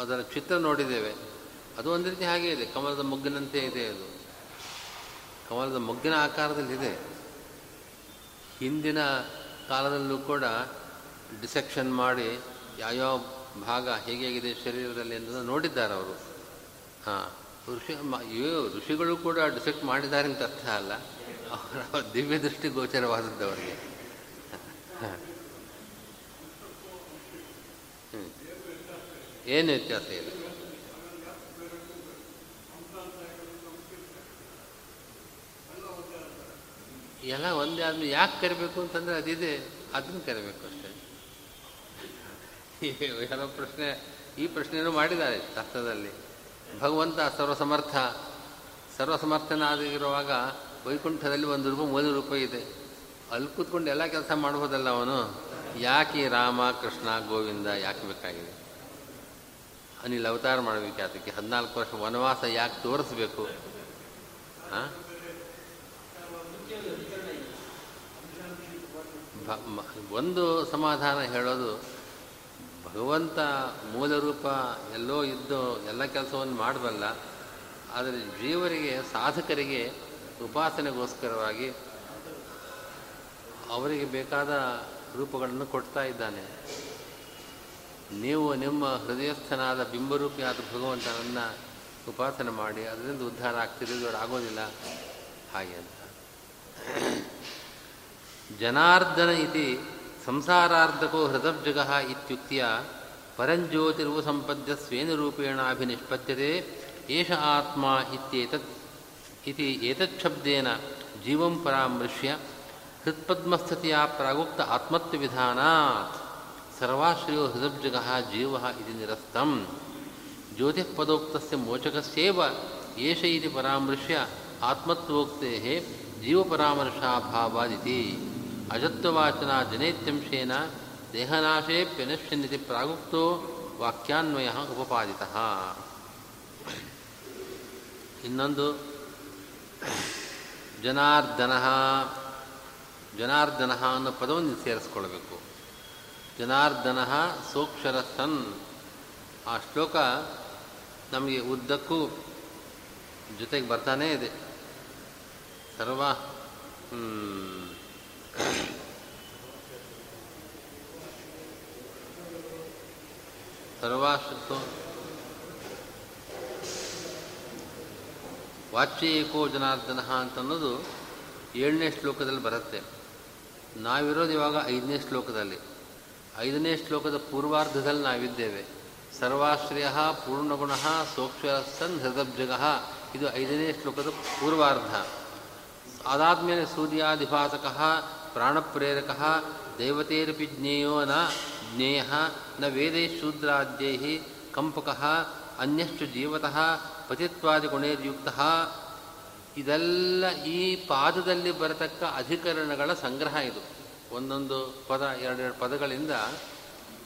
ಅದರ ಚಿತ್ರ ನೋಡಿದ್ದೇವೆ. ಅದು ಒಂದು ರೀತಿ ಹಾಗೆ ಇದೆ. ಕಮಲದ ಮೊಗ್ಗಿನಂತೆ ಇದೆ ಅದು. ಕಮಲದ ಮೊಗ್ಗಿನ ಆಕಾರದಲ್ಲಿದೆ ಹಿಂದಿನ ಕಾಲದಲ್ಲೂ ಕೂಡ ಡಿಸೆಕ್ಷನ್ ಮಾಡಿ ಯಾವ್ಯಾವ ಭಾಗ ಹೇಗಿದೆ ಶರೀರದಲ್ಲಿ ಅನ್ನೋದನ್ನು ನೋಡಿದ್ದಾರೆ ಅವರು. ಹಾಂ, ಋಷಿ ಋಷಿಗಳು ಕೂಡ ಡಿಸೆಕ್ಟ್ ಮಾಡಿದ್ದಾರೆ ಅಂತ ಅರ್ಥ ಅಲ್ಲ. ಅವರ ದಿವ್ಯ ದೃಷ್ಟಿ ಗೋಚರವಾದದ್ದು ಅವರಿಗೆ. ಏನು ವ್ಯತ್ಯಾಸ ಇಲ್ಲ. ಎಲ್ಲ ಒಂದೇ ಆದ್ಮೇಲೆ ಯಾಕೆ ಕರಿಬೇಕು ಅಂತಂದ್ರೆ ಅದಿದೆ ಅದನ್ನು ಕರಿಬೇಕು ಅಷ್ಟೇ. ಯಾರೋ ಪ್ರಶ್ನೆ, ಈ ಪ್ರಶ್ನೆಯನ್ನು ಮಾಡಿದ್ದಾರೆ ಶಾಸ್ತ್ರದಲ್ಲಿ. ಭಗವಂತ ಸರ್ವಸಮರ್ಥ. ಸರ್ವಸಮರ್ಥನಾಗಿರುವಾಗ ವೈಕುಂಠದಲ್ಲಿ ಒಂದು ರೂಪ, ಮೂರು ರೂಪ ಇದೆ. ಅಲ್ಲಿ ಕೂತ್ಕೊಂಡು ಎಲ್ಲ ಕೆಲಸ ಮಾಡ್ಬೋದಲ್ಲ ಅವನು? ಯಾಕೆ ರಾಮ, ಕೃಷ್ಣ, ಗೋವಿಂದ, ಯಾಕೆ ಬೇಕಾಗಿದೆ? ಅನಿಲ್ ಅವತಾರ ಮಾಡಬೇಕು ಅದಕ್ಕೆ ಹದಿನಾಲ್ಕು ವರ್ಷ ವನವಾಸ ಯಾಕೆ ತೋರಿಸ್ಬೇಕು? ಒಂದು ಸಮಾಧಾನ ಹೇಳೋದು, ಭಗವಂತ ಮೂಲ ರೂಪ ಎಲ್ಲೋ ಇದ್ದು ಎಲ್ಲ ಕೆಲಸವನ್ನು ಮಾಡಬಲ್ಲ, ಆದರೆ ಜೀವರಿಗೆ, ಸಾಧಕರಿಗೆ ಉಪಾಸನೆಗೋಸ್ಕರವಾಗಿ ಅವರಿಗೆ ಬೇಕಾದ ರೂಪಗಳನ್ನು ಕೊಡ್ತಾ ಇದ್ದಾನೆ. ನೀವು ನಿಮ್ಮ ಹೃದಯಸ್ಥನಾದ ಬಿಂಬರೂಪಿಯಾದ ಭಗವಂತನನ್ನು ಉಪಾಸನೆ ಮಾಡಿ, ಅದರಿಂದ ಉದ್ಧಾರ ಆಗ್ತಿರೋದು ಆಗೋದಿಲ್ಲ ಹಾಗೆ ಅಂತ. ಜನಾರ್ದನ ಇತಿ ಸಂಸಾರಾರ್ಧಕೋ ಹೃದಬ್ಜಗ ಇತ್ಯುಕ್ತಿಯ ಪರಂಜ್ಯೋತಿರ್ವು ಸಂಪದ್ಯ ಸ್ವೇನ ರೂಪೇಣಾಭಿನಿಷ್ಪದ್ಯತೆ ಏಷ ಆತ್ಮ ಇತ್ಯೇತತ್ ಇತಿ ಏತಚ್ಛಬ್ದೇನ ಜೀವಂ ಪರಾಮೃಶ್ಯ ಹೃತ್ಪದ್ಮಸ್ಥತಿಯ ಪ್ರಾಗುಕ್ತ ಆತ್ಮತ್ವ ವಿಧಾನಾತ್. ಸರ್ವಾಶ್ರಯೋ ಹೃದಬ್ಜಗ ಜೀವ ಇದು ನಿರಸ್ತಂ. ಜ್ಯೋತಿಃಪದೋಕ್ತಸ್ಯ ಮೋಚಕಸ್ಯೇವ, ಏಷ ಇತಿ ಪರಾಮೃಶ್ಯ, ಆತ್ಮತ್ವೋಕ್ತೆ ಜೀವಪರಾಮರ್ಶಾಭಾವಾದಿತಿ. ಅಜತ್ವವಾಚನ ಜನೇತ್ಯಂಶೇನ ದೇಹನಾಶೇಪ್ಯನಶ್ಯನ್ನಿತಿ ಪ್ರಾಗುಕ್ತೋ ವಾಕ್ಯಾನ್ವಯ ಉಪಪಾದಿತ. ಇನ್ನೊಂದು, ಜನಾರ್ದನ ಜನಾರ್ದನ ಅನ್ನೋ ಪದವನ್ನು ಸೇರಿಸ್ಕೊಳ್ಬೇಕು. ಜನಾರ್ದನ ಸೋಕ್ಷರ ಸನ್. ಆ ಶ್ಲೋಕ ನಮಗೆ ಉದ್ದಕ್ಕೂ ಜೊತೆಗೆ ಬರ್ತಾನೇ ಇದೆ. ಸರ್ವ ಸರ್ವಾಶ್ರತೋ. ವಾಚ್ಯ ಏಕೋ ಜನಾರ್ದನ ಅಂತನ್ನೋದು ಏಳನೇ ಶ್ಲೋಕದಲ್ಲಿ ಬರುತ್ತೆ. ನಾವಿರೋದು ಇವಾಗ ಐದನೇ ಶ್ಲೋಕದಲ್ಲಿ. ಐದನೇ ಶ್ಲೋಕದ ಪೂರ್ವಾರ್ಧದಲ್ಲಿ ನಾವಿದ್ದೇವೆ. ಸರ್ವಾಶ್ರಯ ಪೂರ್ಣಗುಣ ಸೋಕ್ಷಸನ್ ಹೃದಬ್ಜಗ. ಇದು ಐದನೇ ಶ್ಲೋಕದ ಪೂರ್ವಾರ್ಧ. ಅದಾದಮೇಲೆ ಸೂರ್ಯಾಧಿಭಾಸಕ ಪ್ರಾಣಪ್ರೇರಕ, ದೇವತೆರಪಿ ಜ್ಞೇಯೋ ನ ಜ್ಞೇಯ, ನ ವೇದೇ ಶೂದ್ರಾದ್ಯೈ ಕಂಪಕ ಅನ್ಯಷ್ಟು ಜೀವತಃ ಪತಿತ್ವಾದಿಗುಣೇರ್ಯುಕ್ತ ಇದೆಲ್ಲ ಈ ಪಾದದಲ್ಲಿ ಬರತಕ್ಕ ಅಧಿಕರಣಗಳ ಸಂಗ್ರಹ ಇದು. ಒಂದೊಂದು ಪದ, ಎರಡೆರಡು ಪದಗಳಿಂದ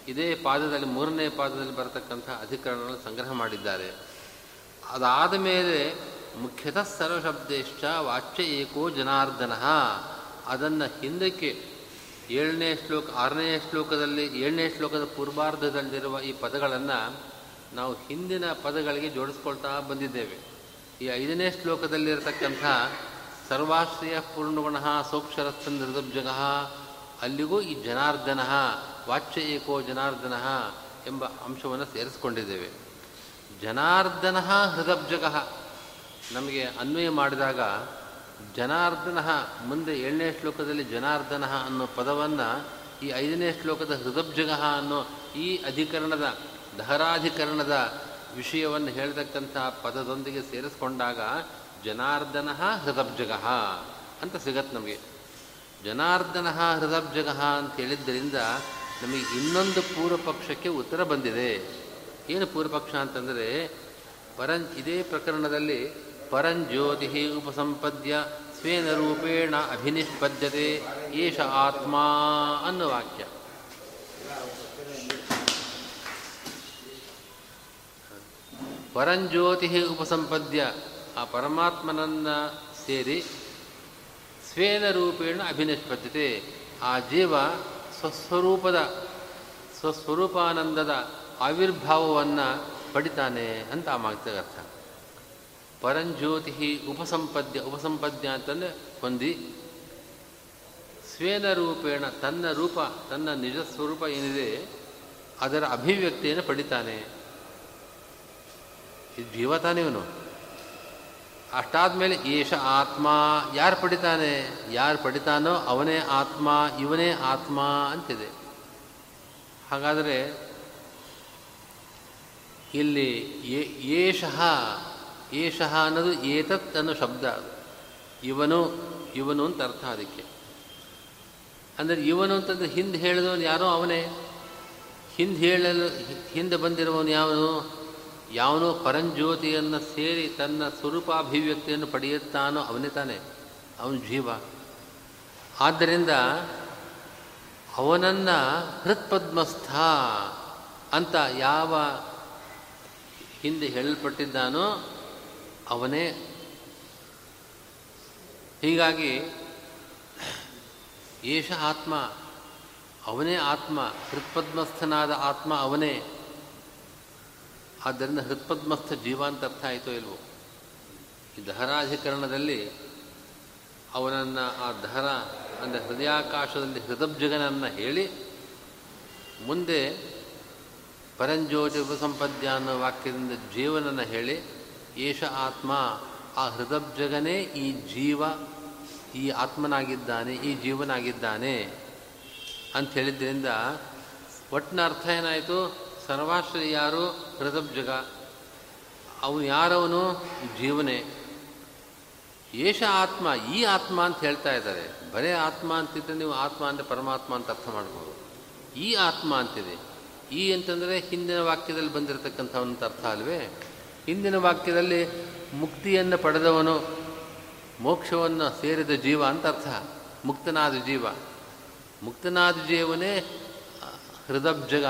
ಇದೇ ಪಾದದಲ್ಲಿ, ಮೂರನೇ ಪಾದದಲ್ಲಿ ಬರತಕ್ಕಂಥ ಅಧಿಕರಣಗಳನ್ನು ಸಂಗ್ರಹ ಮಾಡಿದ್ದಾರೆ. ಅದಾದ ಮೇಲೆ ಮುಖ್ಯತಃ ಸರ್ವಶಬ್ದೇಶ್ಚ ವಾಚ್ಯ ಏಕೋ ಜನಾರ್ದನ. ಅದನ್ನು ಹಿಂದಕ್ಕೆ ಏಳನೇ ಶ್ಲೋಕ, ಆರನೇ ಶ್ಲೋಕದಲ್ಲಿ, ಏಳನೇ ಶ್ಲೋಕದ ಪೂರ್ವಾರ್ಧದಲ್ಲಿರುವ ಈ ಪದಗಳನ್ನು ನಾವು ಹಿಂದಿನ ಪದಗಳಿಗೆ ಜೋಡಿಸ್ಕೊಳ್ತಾ ಬಂದಿದ್ದೇವೆ. ಈ ಐದನೇ ಶ್ಲೋಕದಲ್ಲಿರತಕ್ಕಂಥ ಸರ್ವಾಶ್ರಯ ಪೂರ್ಣಗುಣ ಸೋಕ್ಷರಸ್ಥನ್ ಹೃದಬ್ಜಗ ಅಲ್ಲಿಗೂ ಈ ಜನಾರ್ದನ, ವಾಚ್ಯ ಏಕೋ ಜನಾರ್ದನ ಎಂಬ ಅಂಶವನ್ನು ಸೇರಿಸ್ಕೊಂಡಿದ್ದೇವೆ. ಜನಾರ್ದನ ಹೃದಬ್ಜಗ ನಮಗೆ ಅನ್ವಯ ಮಾಡಿದಾಗ ಜನಾರ್ದನ ಮುಂದೆ ಏಳನೇ ಶ್ಲೋಕದಲ್ಲಿ ಜನಾರ್ದನ ಅನ್ನೋ ಪದವನ್ನು ಈ ಐದನೇ ಶ್ಲೋಕದ ಹೃದಬ್ಜಗ ಅನ್ನೋ ಈ ಅಧಿಕರಣದ ದಹರಾಧಿಕರಣದ ವಿಷಯವನ್ನು ಹೇಳ್ತಕ್ಕಂಥ ಪದದೊಂದಿಗೆ ಸೇರಿಸ್ಕೊಂಡಾಗ ಜನಾರ್ದನ ಹೃದಬ್ಜಗ ಅಂತ ಸಿಗತ್ತೆ ನಮಗೆ. ಜನಾರ್ದನ ಹೃದಬ್ಜಗಃ ಅಂತ ಹೇಳಿದ್ದರಿಂದ ನಮಗೆ ಇನ್ನೊಂದು ಪೂರ್ವ ಪಕ್ಷಕ್ಕೆ ಉತ್ತರ ಬಂದಿದೆ. ಏನು ಪೂರ್ವಪಕ್ಷ ಅಂತಂದರೆ, ಪರಂ, ಇದೇ ಪ್ರಕರಣದಲ್ಲಿ ಪರಂಜ್ಯೋತಿ ಉಪಸಂಪದ್ಯ ಸ್ವೇನ ರೂಪೇಣ ಅಭಿನಿಷ್ಪದ್ಯತೆ ಏಷ ಆತ್ಮ ಅನ್ನೋ ವಾಕ್ಯ. ಪರಂಜ್ಯೋತಿ ಉಪಸಂಪದ್ಯ ಆ ಪರಮಾತ್ಮನನ್ನು ಸೇರಿ ಸ್ವೇನ ರೂಪೇಣ ಅಭಿನಿಷ್ಪದ್ಯತೆ ಆ ಜೀವ ಸ್ವಸ್ವರೂಪದ, ಸ್ವಸ್ವರೂಪಾನಂದದ ಆವಿರ್ಭಾವವನ್ನು ಪಡಿತಾನೆ ಅಂತ ಆ ಮಾತಿಗೆ ಅರ್ಥ. ಪರಂಜ್ಯೋತಿ ಉಪಸಂಪದ್ಯ ಉಪಸಂಪದ್ಯ ಅಂತಂದರೆ ಹೊಂದಿ. ಸ್ವೇನ ರೂಪೇಣ ತನ್ನ ರೂಪ, ತನ್ನ ನಿಜ ಸ್ವರೂಪ ಏನಿದೆ, ಅದರ ಅಭಿವ್ಯಕ್ತಿಯನ್ನು ಪಡಿತಾನೆ. ಇದು ಜೀವ ಇವನು. ಅಷ್ಟಾದ್ಮೇಲೆ ಏಷ ಆತ್ಮ, ಯಾರು ಪಡಿತಾನೆ? ಯಾರು ಪಡಿತಾನೋ ಅವನೇ ಆತ್ಮ, ಇವನೇ ಆತ್ಮ ಅಂತಿದೆ. ಹಾಗಾದರೆ ಇಲ್ಲಿ ಏಷಃ ಏಷಃ ಅನ್ನೋದು ಏತತ್ ಅನ್ನೋ ಶಬ್ದ ಅದು. ಇವನು ಇವನು ಅಂತ ಅರ್ಥ ಅದಕ್ಕೆ. ಅಂದರೆ ಇವನು ಅಂತಂದ್ರೆ ಹಿಂದೆ ಹೇಳಿದವನು ಯಾರೋ ಅವನೇ. ಹಿಂದೆ ಹೇಳಲು, ಹಿಂದೆ ಬಂದಿರುವವನು ಯಾವನು? ಯಾವನೋ ಪರಂಜ್ಯೋತಿಯನ್ನು ಸೇರಿ ತನ್ನ ಸ್ವರೂಪಾಭಿವ್ಯಕ್ತಿಯನ್ನು ಪಡೆಯುತ್ತಾನೋ ಅವನೇ ತಾನೆ. ಅವನು ಜೀವ. ಆದ್ದರಿಂದ ಅವನನ್ನು ಹೃತ್ಪದ್ಮಸ್ಥ ಅಂತ ಯಾವ ಹಿಂದೆ ಹೇಳಲ್ಪಟ್ಟಿದ್ದಾನೋ ಅವನೇ. ಹೀಗಾಗಿ ಏಷ ಆತ್ಮ ಅವನೇ ಆತ್ಮ, ಹೃತ್ಪದ್ಮಸ್ಥನಾದ ಆತ್ಮ ಅವನೇ. ಆದ್ದರಿಂದ ಹೃತ್ಪದ್ಮಸ್ಥ ಜೀವ ಅಂತ ಅರ್ಥ ಆಯಿತೋ ಇಲ್ವೋ? ಈ ದಹರಾಧಿಕರಣದಲ್ಲಿ ಅವನನ್ನು, ಆ ದಹರ ಅಂದರೆ ಹೃದಯಾಕಾಶದಲ್ಲಿ ಹೃದಬ್ಜಗನನ್ನು ಹೇಳಿ ಮುಂದೆ ಪರಂಜ್ಯೋತಿ ಉಪಸಂಪದ್ಯ ಅನ್ನೋ ವಾಕ್ಯದಿಂದ ಜೀವನನ್ನು ಹೇಳಿ, ಏಷ ಆತ್ಮ, ಆ ಹೃದಬ್ಜಗನೇ ಈ ಜೀವ, ಈ ಆತ್ಮನಾಗಿದ್ದಾನೆ, ಈ ಜೀವನಾಗಿದ್ದಾನೆ ಅಂತ ಹೇಳಿದ್ರಿಂದ ಒಟ್ಟಿನ ಅರ್ಥ ಏನಾಯಿತು? ಸರ್ವಾಶ್ರಯ ಯಾರು? ಹೃದಬ್ಜಗ ಅವನು ಯಾರವನು? ಜೀವನೇ. ಏಷ ಆತ್ಮ, ಈ ಆತ್ಮ ಅಂತ ಹೇಳ್ತಾ ಇದ್ದಾರೆ. ಬರೇ ಆತ್ಮ ಅಂತಿದ್ರೆ ನೀವು ಆತ್ಮ ಅಂದರೆ ಪರಮಾತ್ಮ ಅಂತ ಅರ್ಥ ಮಾಡ್ಬೋದು. ಈ ಆತ್ಮ ಅಂತಿದೆ. ಈ ಅಂತಂದರೆ ಹಿಂದಿನ ವಾಕ್ಯದಲ್ಲಿ ಬಂದಿರತಕ್ಕಂಥವನಂತ ಅರ್ಥ ಅಲ್ವೇ? ಹಿಂದಿನ ವಾಕ್ಯದಲ್ಲಿ ಮುಕ್ತಿಯನ್ನು ಪಡೆದವನು ಮೋಕ್ಷವನ್ನು ಸೇರಿದ ಜೀವ ಅಂತ ಅರ್ಥ. ಮುಕ್ತನಾದ ಜೀವ. ಮುಕ್ತನಾದ ಜೀವನೇ ಹೃದಬ್ಜಗ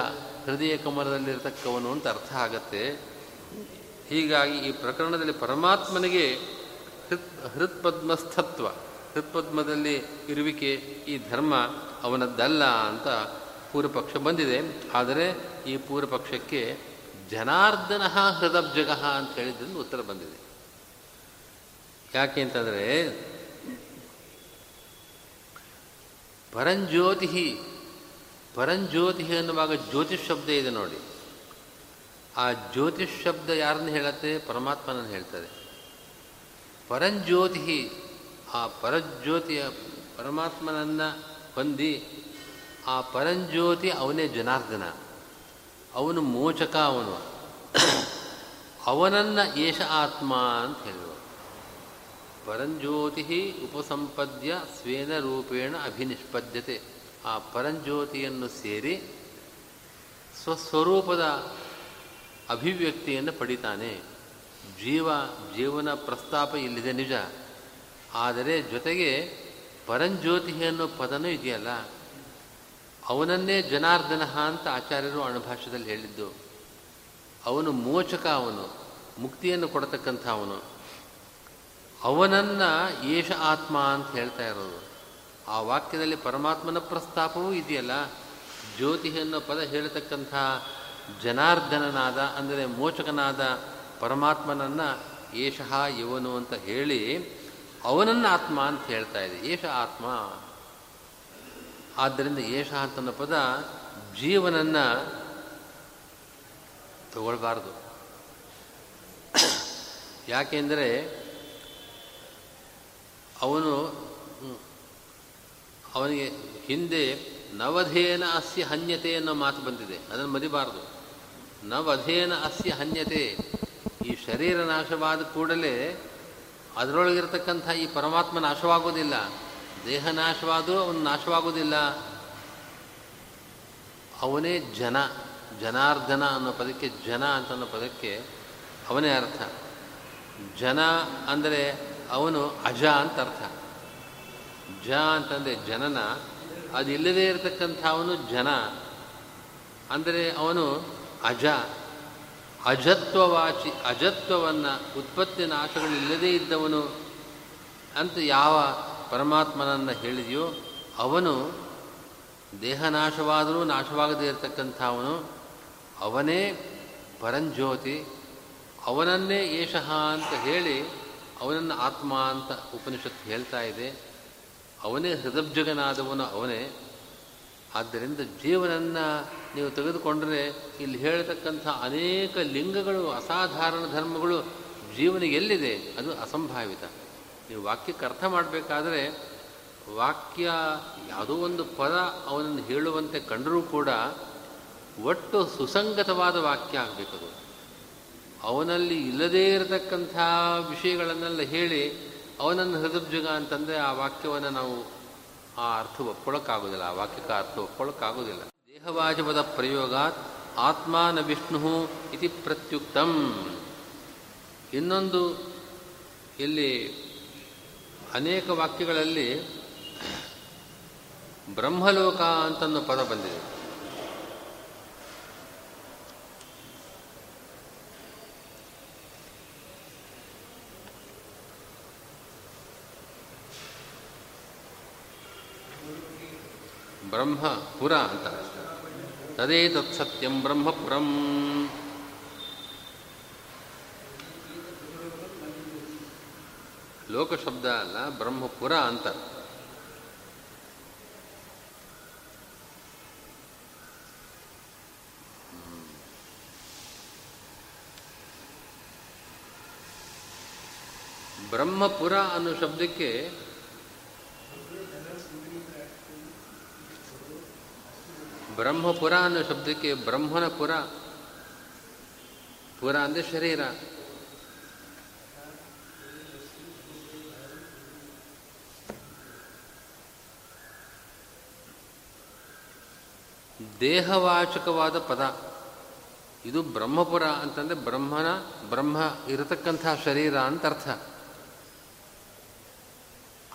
ಹೃದಯ ಕಮಲದಲ್ಲಿರತಕ್ಕವನು ಅಂತ ಅರ್ಥ ಆಗತ್ತೆ. ಹೀಗಾಗಿ ಈ ಪ್ರಕರಣದಲ್ಲಿ ಪರಮಾತ್ಮನಿಗೆ ಹೃತ್, ಹೃತ್ಪದ್ಮಸ್ಥತ್ವ, ಹೃತ್ಪದ್ಮದಲ್ಲಿ ಇರುವಿಕೆ ಈ ಧರ್ಮ ಅವನದ್ದಲ್ಲ ಅಂತ ಪೂರ್ವಪಕ್ಷ ಬಂದಿದೆ. ಆದರೆ ಈ ಪೂರ್ವಪಕ್ಷಕ್ಕೆ ಜನಾರ್ದನ ಹೃದಬ್ಜಗ ಅಂತ ಹೇಳಿದ್ರಿಂದ ಉತ್ತರ ಬಂದಿದೆ. ಯಾಕೆ ಅಂತಂದರೆ ಪರಂಜ್ಯೋತಿ ಪರಂಜ್ಯೋತಿ ಅನ್ನುವಾಗ ಜ್ಯೋತಿಷ್ ಶಬ್ದ ಇದೆ ನೋಡಿ. ಆ ಜ್ಯೋತಿಷ್ ಶಬ್ದ ಯಾರನ್ನು ಹೇಳತ್ತೆ? ಪರಮಾತ್ಮನನ್ನು ಹೇಳ್ತದೆ. ಪರಂಜ್ಯೋತಿ ಆ ಪರಜ್ಯೋತಿಯ ಪರಮಾತ್ಮನನ್ನು ಹೊಂದಿ ಆ ಪರಂಜ್ಯೋತಿ ಅವನೇ ಜನಾರ್ದನ. ಅವನು ಮೋಚಕ ಅವನು. ಅವನನ್ನು ಏಷ ಆತ್ಮ ಅಂತ ಹೇಳುವ. ಪರಂಜ್ಯೋತಿ ಉಪಸಂಪದ್ಯ ಸ್ವೇನ ರೂಪೇಣ ಅಭಿನಿಷ್ಪದ್ಯತೆ. ಆ ಪರಂಜ್ಯೋತಿಯನ್ನು ಸೇರಿ ಸ್ವಸ್ವರೂಪದ ಅಭಿವ್ಯಕ್ತಿಯನ್ನು ಪಡಿತಾನೆ. ಜೀವ, ಜೀವನ ಪ್ರಸ್ತಾಪ ಇಲ್ಲಿದೆ ನಿಜ. ಆದರೆ ಜೊತೆಗೆ ಪರಂಜ್ಯೋತಿ ಅನ್ನೋ ಪದನೂ ಇದೆಯಲ್ಲ? ಅವನನ್ನೇ ಜನಾರ್ದನ ಅಂತ ಆಚಾರ್ಯರು ಅಣುಭಾಷ್ಯದಲ್ಲಿ ಹೇಳಿದ್ದು. ಅವನು ಮೋಚಕ ಅವನು, ಮುಕ್ತಿಯನ್ನು ಕೊಡತಕ್ಕಂಥ ಅವನು. ಅವನನ್ನು ಏಷ ಆತ್ಮ ಅಂತ ಹೇಳ್ತಾ ಇರೋದು. ಆ ವಾಕ್ಯದಲ್ಲಿ ಪರಮಾತ್ಮನ ಪ್ರಸ್ತಾಪವೂ ಇದೆಯಲ್ಲ? ಜ್ಯೋತಿ ಅನ್ನೋ ಪದ ಹೇಳತಕ್ಕಂಥ ಜನಾರ್ದನನಾದ, ಅಂದರೆ ಮೋಚಕನಾದ ಪರಮಾತ್ಮನನ್ನು ಏಷಃ ಇವನು ಅಂತ ಹೇಳಿ ಅವನನ್ನು ಆತ್ಮ ಅಂತ ಹೇಳ್ತಾ ಇದೆ. ಏಷ ಆತ್ಮ. ಆದ್ದರಿಂದ ಏಷ ಅಂತನ್ನೋ ಪದ ಜೀವನನ್ನು ತಗೊಳ್ಬಾರ್ದು. ಯಾಕೆಂದರೆ ಅವನು ಅವನಿಗೆ ಹಿಂದೆ ನವಧೇನ ಅಸ್ಯ ಹನ್ಯತೆ ಅನ್ನೋ ಮಾತು ಬಂದಿದೆ. ಅದನ್ನು ಮರಿಬಾರ್ದು. ನವಧೇನ ಅಸ್ಯ ಹನ್ಯತೆ. ಈ ಶರೀರ ನಾಶವಾದ ಕೂಡಲೇ ಅದರೊಳಗಿರ್ತಕ್ಕಂಥ ಈ ಪರಮಾತ್ಮ ನಾಶವಾಗೋದಿಲ್ಲ ದೇಹ ನಾಶವಾದರೂ ಅವನು ನಾಶವಾಗೋದಿಲ್ಲ ಅವನೇ ಜನ ಜನಾರ್ಧನ ಅನ್ನೋ ಪದಕ್ಕೆ ಜನ ಅಂತ ಅನ್ನೋ ಪದಕ್ಕೆ ಅವನೇ ಅರ್ಥ. ಜನ ಅಂದರೆ ಅವನು ಅಜ ಅಂತ ಅರ್ಥ. ಜ ಅಂತಂದರೆ ಜನನ, ಅದಿಲ್ಲದೇ ಇರತಕ್ಕಂಥ ಅವನು ಜನ. ಅಂದರೆ ಅವನು ಅಜ. ಅಜತ್ವವಾಚಿ, ಅಜತ್ವವನ್ನು ಉತ್ಪತ್ತಿ ನಾಶಗಳಿಲ್ಲದೇ ಇದ್ದವನು ಅಂತ ಯಾವ ಪರಮಾತ್ಮನನ್ನು ಹೇಳಿದೆಯೋ, ಅವನು ದೇಹ ನಾಶವಾದರೂ ನಾಶವಾಗದೇ ಇರತಕ್ಕಂಥವನು ಅವನೇ ಪರಂಜ್ಯೋತಿ. ಅವನನ್ನೇ ಏಷಃ ಅಂತ ಹೇಳಿ ಅವನನ್ನು ಆತ್ಮ ಅಂತ ಉಪನಿಷತ್ತು ಹೇಳ್ತಾ ಇದೆ. ಅವನೇ ಹೃದಬ್ಜಗನಾದವನು ಅವನೇ. ಆದ್ದರಿಂದ ಜೀವನನ್ನು ನೀವು ತೆಗೆದುಕೊಂಡರೆ ಇಲ್ಲಿ ಹೇಳತಕ್ಕಂಥ ಅನೇಕ ಲಿಂಗಗಳು, ಅಸಾಧಾರಣ ಧರ್ಮಗಳು ಜೀವನ ಎಲ್ಲಿದೆ? ಅದು ಅಸಂಭಾವಿತ. ನೀವು ವಾಕ್ಯಕ್ಕೆ ಅರ್ಥ ಮಾಡಬೇಕಾದ್ರೆ ವಾಕ್ಯ ಯಾವುದೋ ಒಂದು ಪದ ಅವನನ್ನು ಹೇಳುವಂತೆ ಕಂಡರೂ ಕೂಡ ಒಟ್ಟು ಸುಸಂಗತವಾದ ವಾಕ್ಯ ಆಗಬೇಕದು ಅವನಲ್ಲಿ ಇಲ್ಲದೇ ಇರತಕ್ಕಂಥ ವಿಷಯಗಳನ್ನೆಲ್ಲ ಹೇಳಿ ಅವನನ್ನು ಜಗ ಅಂತಂದರೆ ಆ ವಾಕ್ಯವನ್ನು ನಾವು ಆ ಅರ್ಥ ಒಪ್ಕೊಳ್ಳೋಕ್ಕಾಗೋದಿಲ್ಲ ಆ ವಾಕ್ಯಕ್ಕೆ ಅರ್ಥ ಒಪ್ಕೊಳ್ಳೋಕ್ಕಾಗೋದಿಲ್ಲ ದೇಹವಾಚಪದ ಪ್ರಯೋಗಾತ್ ಆತ್ಮಾನ ವಿಷ್ಣು ಇತಿ ಪ್ರತ್ಯುಕ್ತಂ. ಇನ್ನೊಂದು ಇಲ್ಲಿ ಅನೇಕ ವಾಕ್ಯಗಳಲ್ಲಿ ಬ್ರಹ್ಮಲೋಕ ಅಂತನ್ನೋ ಪದ ಬಂದಿದೆ. ಬ್ರಹ್ಮ ಪುರ ಅಂತ ತದೇ ತತ್ಸತ್ಯಂ ಬ್ರಹ್ಮಪುರಂ ಲೋಕಶಬ್ದ ಅಲ್ಲ ಬ್ರಹ್ಮಪುರ ಅಂತ ಬ್ರಹ್ಮಪುರ ಅನ್ನೋ ಶಬ್ದಕ್ಕೆ ಬ್ರಹ್ಮಪುರ ಅನ್ನೋ ಶಬ್ದಕ್ಕೆ ಬ್ರಹ್ಮನ ಪುರ. ಪುರ ಅಂದರೆ ಶರೀರ. ದೇಹವಾಚಕವಾದ ಪದ. ಇದು ಬ್ರಹ್ಮಪುರ ಅಂತಂದರೆ ಬ್ರಹ್ಮನ ಬ್ರಹ್ಮ ಇರತಕ್ಕಂಥ ಶರೀರ ಅಂತ ಅರ್ಥ.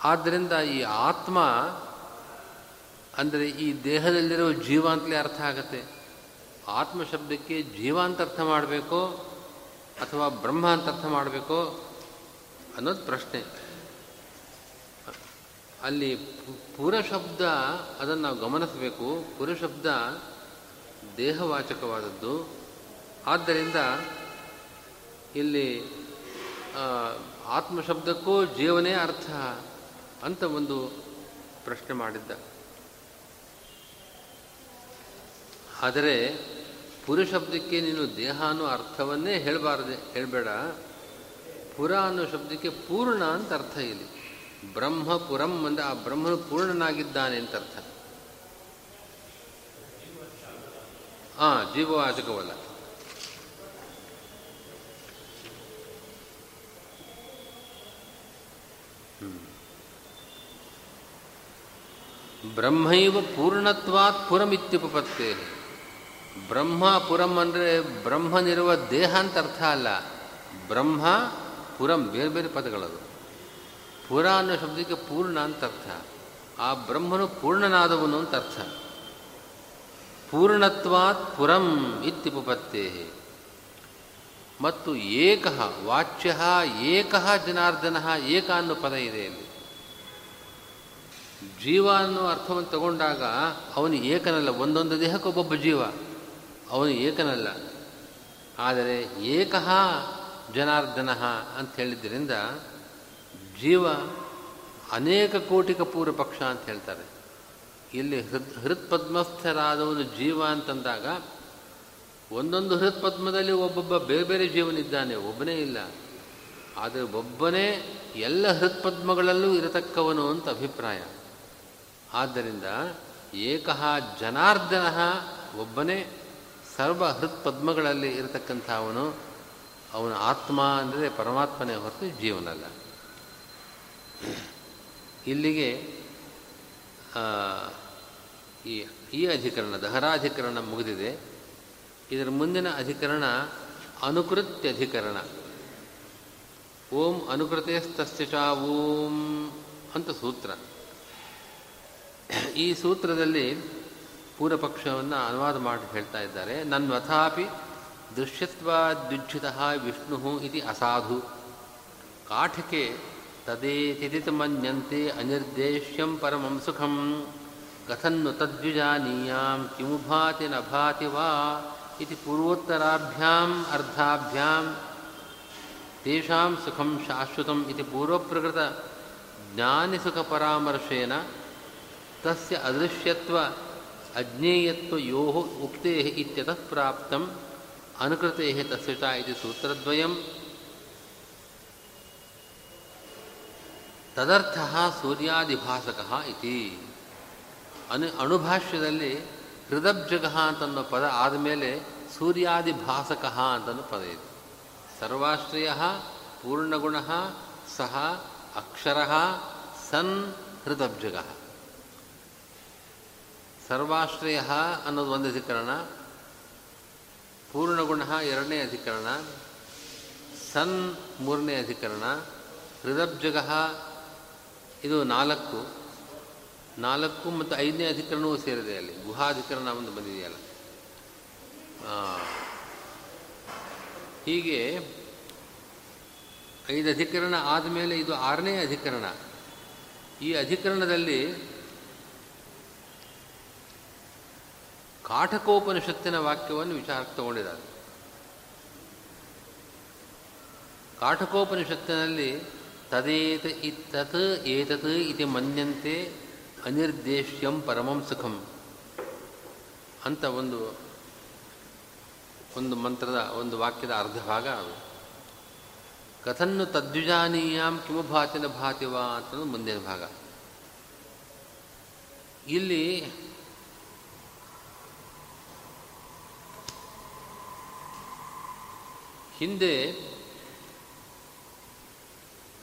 ಆದ್ದರಿಂದ ಈ ಆತ್ಮ ಅಂದರೆ ಈ ದೇಹದಲ್ಲಿರೋ ಜೀವ ಅಂತಲೇ ಅರ್ಥ ಆಗತ್ತೆ. ಆತ್ಮ ಶಬ್ದಕ್ಕೆ ಜೀವ ಅಂತ ಅರ್ಥ ಮಾಡಬೇಕೋ ಅಥವಾ ಬ್ರಹ್ಮ ಅಂತ ಅರ್ಥ ಮಾಡಬೇಕೋ ಅನ್ನೋದು ಪ್ರಶ್ನೆ. ಅಲ್ಲಿ ಪುರಶಬ್ದ ಅದನ್ನು ನಾವು ಗಮನಿಸಬೇಕು. ಪುರಶಬ್ದ ದೇಹವಾಚಕವಾದದ್ದು. ಆದ್ದರಿಂದ ಇಲ್ಲಿ ಆತ್ಮಶಬ್ದಕ್ಕೂ ಜೀವನೇ ಅರ್ಥ ಅಂತ ಒಂದು ಪ್ರಶ್ನೆ ಮಾಡಿದ್ದ. ಆದರೆ ಪುರಶಬ್ದಕ್ಕೆ ನೀನು ದೇಹ ಅನ್ನೋ ಅರ್ಥವನ್ನೇ ಹೇಳಬಾರ್ದೆ, ಹೇಳಬೇಡ. ಪುರ ಅನ್ನೋ ಶಬ್ದಕ್ಕೆ ಪೂರ್ಣ ಅಂತ ಅರ್ಥ ಇಲ್ಲಿ. ಬ್ರಹ್ಮಪುರಂ ಅಂದರೆ ಆ ಬ್ರಹ್ಮನು ಪೂರ್ಣನಾಗಿದ್ದಾನೆ ಅಂತ ಅರ್ಥ. ಹಾಂ ಜೀವವಾಚಕವಲ್ಲ. ಬ್ರಹ್ಮೈವ ಪೂರ್ಣತ್ವಾತ್ ಪುರಮಿತ್ಯುಪತ್ತೇ ಬ್ರಹ್ಮ ಪುರಂ ಅಂದರೆ ಬ್ರಹ್ಮನಿರುವ ದೇಹ ಅಂತ ಅರ್ಥ ಅಲ್ಲ. ಬ್ರಹ್ಮ, ಪುರಂ, ಬೇರೆ ಬೇರೆ ಪದಗಳದು. ಪುರ ಅನ್ನೋ ಶಬ್ದಕ್ಕೆ ಪೂರ್ಣ ಅಂತ ಅರ್ಥ. ಆ ಬ್ರಹ್ಮನು ಪೂರ್ಣನಾದವನು ಅಂತ ಅರ್ಥ. ಪೂರ್ಣತ್ವಾತ್ ಪುರಂ ಇತ್ಯುಪತ್ತೇ ಮತ್ತು ಏಕ, ವಾಚ್ಯ, ಏಕ ಜನಾರ್ದನ, ಏಕ ಅನ್ನೋ ಪದ ಇದೆ ಇಲ್ಲಿ ಜೀವ ಅನ್ನೋ ಅರ್ಥವನ್ನು ತಗೊಂಡಾಗ ಅವನು ಏಕನಲ್ಲ, ಒಂದೊಂದು ದೇಹಕ್ಕೆ ಒಬ್ಬೊಬ್ಬ ಜೀವ. ಅವನು ಏಕನಲ್ಲ. ಆದರೆ ಏಕಃ ಜನಾರ್ದನ ಅಂತ ಹೇಳಿದ್ದರಿಂದ ಜೀವ ಅನೇಕ ಕೋಟಿಕ ಪೂರ್ವ ಪಕ್ಷ ಅಂತ ಹೇಳ್ತಾರೆ. ಇಲ್ಲಿ ಹೃದ್, ಹೃತ್ಪದ್ಮಸ್ಥರಾದವನು ಜೀವ ಅಂತಂದಾಗ ಒಂದೊಂದು ಹೃತ್ಪದ್ಮದಲ್ಲಿ ಒಬ್ಬೊಬ್ಬ ಬೇರೆ ಬೇರೆ ಜೀವನಿದ್ದಾನೆ, ಒಬ್ಬನೇ ಇಲ್ಲ. ಆದರೆ ಒಬ್ಬನೇ ಎಲ್ಲ ಹೃತ್ಪದ್ಮಗಳಲ್ಲೂ ಇರತಕ್ಕವನು ಅಂತ ಅಭಿಪ್ರಾಯ. ಆದ್ದರಿಂದ ಏಕಹ ಜನಾರ್ದನ ಒಬ್ಬನೇ ಸರ್ವ ಹೃತ್ ಪದ್ಮಗಳಲ್ಲಿ ಇರತಕ್ಕಂಥ ಅವನು ಅವನ ಆತ್ಮ ಅಂದರೆ ಪರಮಾತ್ಮನೇ ಹೊರತು ಜೀವನಲ್ಲ. ಇಲ್ಲಿಗೆ ಈ ಈ ಅಧಿಕರಣ, ದಹರಾಧಿಕರಣ ಮುಗಿದಿದೆ. ಇದರ ಮುಂದಿನ ಅಧಿಕರಣ ಅನುಕೃತ್ಯ ಅಧಿಕರಣ ಓಂ ಅನುಕೃತೇಸ್ತಸ್ತಿಷಾ ಓಂ ಅಂತ ಸೂತ್ರ. ಈ ಸೂತ್ರದಲ್ಲಿ ಪೂರ್ವಪಕ್ಷವನ್ನು ಅನುವಾದ ಮಾಡಿ ಹೇಳ್ತಾ ಇದ್ದಾರೆ ನನ್ವಥಾಪಿ ದೃಶ್ಯತ್ವಾದ್ಯುಜ್ಜಿತ ವಿಷ್ಣು ಇತಿ ಅಸಾಧು. ಕಾಠಿಕೆ ತದೇತಿದಿತ ಮನ್ಯಂತೆ ಅನಿರ್ದೇಶ್ಯಂ ಪರಮಂ ಸುಖಂ. ಕಥನ್ನು ತದ್ವಿಜಾನೀಯಾಂ ಕಿಮು ಭಾತಿ ನ ಭಾತಿ ವಾ ಇತಿ ಪೂರ್ವೋತ್ತರಾಭ್ಯಾಂ ಅರ್ಧಾಭ್ಯಾಂ. ತೇಷಾಂ ಸುಖಂ ಶಾಶ್ವತಂ ಇತಿ ಪೂರ್ವಪ್ರಕೃತ ಜ್ಞಾನಿಸುಖಪರಾಮರ್ಶೇನ ತಸ್ಯ ಅದೃಶ್ಯತ್ವ ಅಜ್ಞೇಯತ್ವಯೋ ಉಕ್ತೆ ಇತ್ಯತಃ ಪ್ರಾಪ್ತಂ ಅನುಕೃತೆ ತಸ್ಯ ಇತಿ ಸೂತ್ರದ್ವಯಂ. ತದರ್ಥ ಸೂರ್ಯಾದಿಭಾಸಕ ಇತಿ. ಅನು ಅಣುಭಾಷ್ಯದಲ್ಲಿ ಹೃದಬ್ಜಗ ಅಂತನ್ನೋ ಪದ ಆದಮೇಲೆ ಸೂರ್ಯಾದಿಭಾಸಕ ಅಂತನ್ನೋ ಪದ ಇದೆ. ಸರ್ವಾಶ್ರಯ, ಪೂರ್ಣಗುಣ, ಸಹ ಅಕ್ಷರ, ಸನ್ ಹೃದಬ್ಜಗ. ಸರ್ವಾಶ್ರಯ ಅನ್ನೋದು ಒಂದು ಅಧಿಕರಣ, ಪೂರ್ಣಗುಣ ಎರಡನೇ ಅಧಿಕರಣ, ಸನ್ ಮೂರನೇ ಅಧಿಕರಣ, ಹೃದಬ್ಜಗ ಇದು ನಾಲ್ಕು ನಾಲ್ಕು ಮತ್ತು ಐದನೇ ಅಧಿಕರಣವೂ ಸೇರಿದೆ ಅಲ್ಲಿ. ಗುಹಾಧಿಕರಣ ಒಂದು ಬಂದಿದೆಯಲ್ಲ. ಹೀಗೆ ಐದು ಅಧಿಕರಣ ಆದಮೇಲೆ ಇದು ಆರನೇ ಅಧಿಕರಣ. ಈ ಅಧಿಕರಣದಲ್ಲಿ ಕಾಠಕೋಪನಿಷತ್ತಿನ ವಾಕ್ಯವನ್ನು ವಿಚಾರಕ್ಕೆ ತಗೊಂಡಿದ್ದಾರೆ. ಕಾಠಕೋಪನಿಷತ್ತಿನಲ್ಲಿ ತದೇತ ಇತ್ತತ್ ಏತತ್ ಇತಿ ಮನ್ಯಂತೆ ಅನಿರ್ದೇಶ್ಯಂ ಪರಮಂ ಸುಖಂ ಅಂತ ಒಂದು ಒಂದು ಮಂತ್ರದ ಒಂದು ವಾಕ್ಯದ ಅರ್ಧ ಭಾಗ ಅದು. ಕಥನ್ನು ತದ್ವಿಜಾನೀಯಾಂ ಕಿಮು ಭಾತಿನ ಭಾತಿವ ಅಂತ ಮುಂದಿನ ಭಾಗ. ಇಲ್ಲಿ ಹಿಂದೆ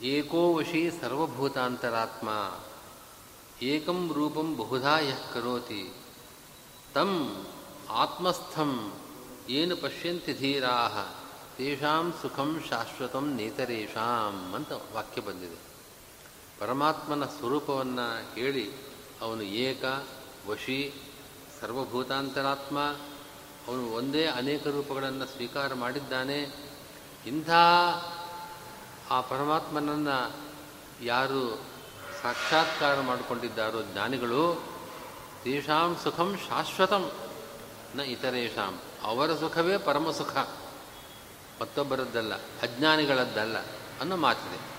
ಏಕೋವಶಿ ಸರ್ವಭೂತಾಂತರಾತ್ಮ, ಏಕಂ ರೂಪಂ ಬಹುಧಾ ಯಃ ಕರೋತಿ, ತಂ ಆತ್ಮಸ್ಥಂ ಏನು ಪಶ್ಯಂತಿ ಧೀರಾ, ತೇಷಾಂ ಸುಖಂ ಶಾಶ್ವತಂ ನೇತರೇಷಾಂ ಅಂತ ವಾಕ್ಯ ಬಂದಿದೆ. ಪರಮಾತ್ಮನ ಸ್ವರೂಪವನ್ನು ಹೇಳಿ ಅವನು ಏಕ, ವಶಿ, ಸರ್ವಭೂತಾಂತರಾತ್ಮ, ಅವನು ಒಂದೇ ಅನೇಕ ರೂಪಗಳನ್ನು ಸ್ವೀಕಾರ ಮಾಡಿದ್ದಾನೆ. ಇಂಥ ಆ ಪರಮಾತ್ಮನನ್ನು ಯಾರು ಸಾಕ್ಷಾತ್ಕಾರ ಮಾಡಿಕೊಂಡಿದ್ದಾರೋ ಜ್ಞಾನಿಗಳು, ತೇಷಾಂ ಸುಖಂ ಶಾಶ್ವತಂ, ನ ಇತರೇಷಾಂ, ಅವರ ಸುಖವೇ ಪರಮ ಸುಖ. ಮತ್ತೊಬ್ಬರದ್ದಲ್ಲ, ಅಜ್ಞಾನಿಗಳದ್ದಲ್ಲ ಅನ್ನೋ ಮಾತಿದೆ.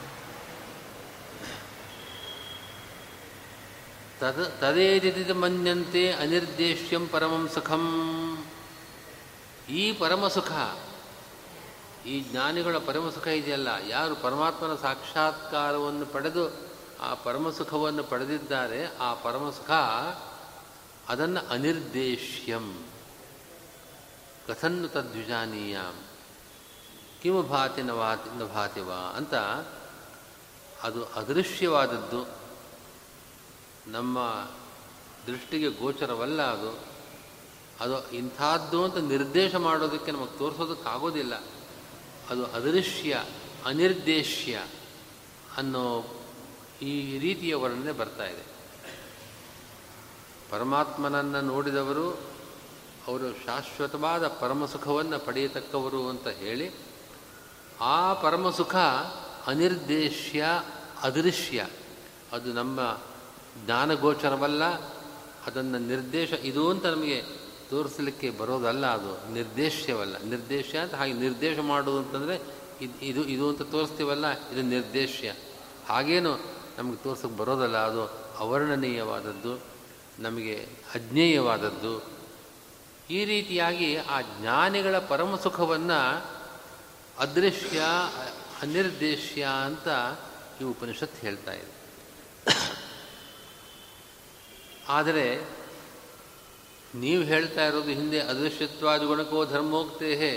ತದ, ತದೇದಿತಿ ಮನ್ಯಂತೆ ಅನಿರ್ದೇಶ್ಯಂ ಪರಮಂ ಸುಖಂ. ಈ ಪರಮ ಸುಖ ಈ ಜ್ಞಾನಿಗಳ ಪರಮಸುಖ ಇದೆಯಲ್ಲ? ಯಾರು ಪರಮಾತ್ಮನ ಸಾಕ್ಷಾತ್ಕಾರವನ್ನು ಪಡೆದು ಆ ಪರಮಸುಖವನ್ನು ಪಡೆದಿದ್ದಾರೆ, ಆ ಪರಮಸುಖ ಅದನ್ನು ಅನಿರ್ದೇಶ್ಯಂ. ಕಥನ್ನು ತದ್ವಿಜಾನೀಯ. ಕಿಮ ಭಾತಿ ನ ಭಾತಿ ನ ಭಾತಿವ ಅಂತ ಅದು ಅದೃಶ್ಯವಾದದ್ದು. ನಮ್ಮ ದೃಷ್ಟಿಗೆ ಗೋಚರವಲ್ಲ ಅದು. ಅದು ಇಂಥದ್ದು ಅಂತ ನಿರ್ದೇಶ ಮಾಡೋದಕ್ಕೆ ನಮಗೆ ತೋರಿಸೋದಕ್ಕಾಗೋದಿಲ್ಲ. ಅದು ಅದೃಶ್ಯ, ಅನಿರ್ದೇಶ್ಯ ಅನ್ನೋ ಈ ರೀತಿಯ ವರ್ಣನೆ ಬರ್ತಾ ಇದೆ. ಪರಮಾತ್ಮನನ್ನು ನೋಡಿದವರು, ಅವರು ಶಾಶ್ವತವಾದ ಪರಮಸುಖವನ್ನು ಪಡೆಯತಕ್ಕವರು ಅಂತ ಹೇಳಿ, ಆ ಪರಮಸುಖ ಅನಿರ್ದೇಶ್ಯ, ಅದೃಶ್ಯ, ಅದು ನಮ್ಮ ಜ್ಞಾನಗೋಚರವಲ್ಲ, ಅದನ್ನು ನಿರ್ದೇಶ, ಇದು ಅಂತ ನಮಗೆ ತೋರಿಸಲಿಕ್ಕೆ ಬರೋದಲ್ಲ ಅದು ನಿರ್ದೇಶ್ಯವಲ್ಲ. ನಿರ್ದೇಶ ಅಂತ ಹಾಗೆ ನಿರ್ದೇಶ ಮಾಡೋದು ಅಂತಂದರೆ ಇದು ಇದು ಇದು ಅಂತ ತೋರಿಸ್ತೀವಲ್ಲ, ಇದು ನಿರ್ದೇಶ್ಯ. ಹಾಗೇನು ನಮಗೆ ತೋರ್ಸೋಕ್ಕೆ ಬರೋದಲ್ಲ, ಅದು ಅವರ್ಣನೀಯವಾದದ್ದು, ನಮಗೆ ಅಜ್ಞೇಯವಾದದ್ದು. ಈ ರೀತಿಯಾಗಿ ಆ ಜ್ಞಾನಿಗಳ ಪರಮ ಸುಖವನ್ನು ಅದೃಶ್ಯ, ಅನಿರ್ದೇಶ್ಯ ಅಂತ ಈ ಉಪನಿಷತ್ತು ಹೇಳ್ತಾ ಇದೆ. ಆದರೆ ನೀವು ಹೇಳ್ತಾ ಇರೋದು ಹಿಂದೆ ಅದೃಶ್ಯತ್ವಾದಿ ಗುಣಕೋ ಧರ್ಮೋಕ್ತೇಹೇ,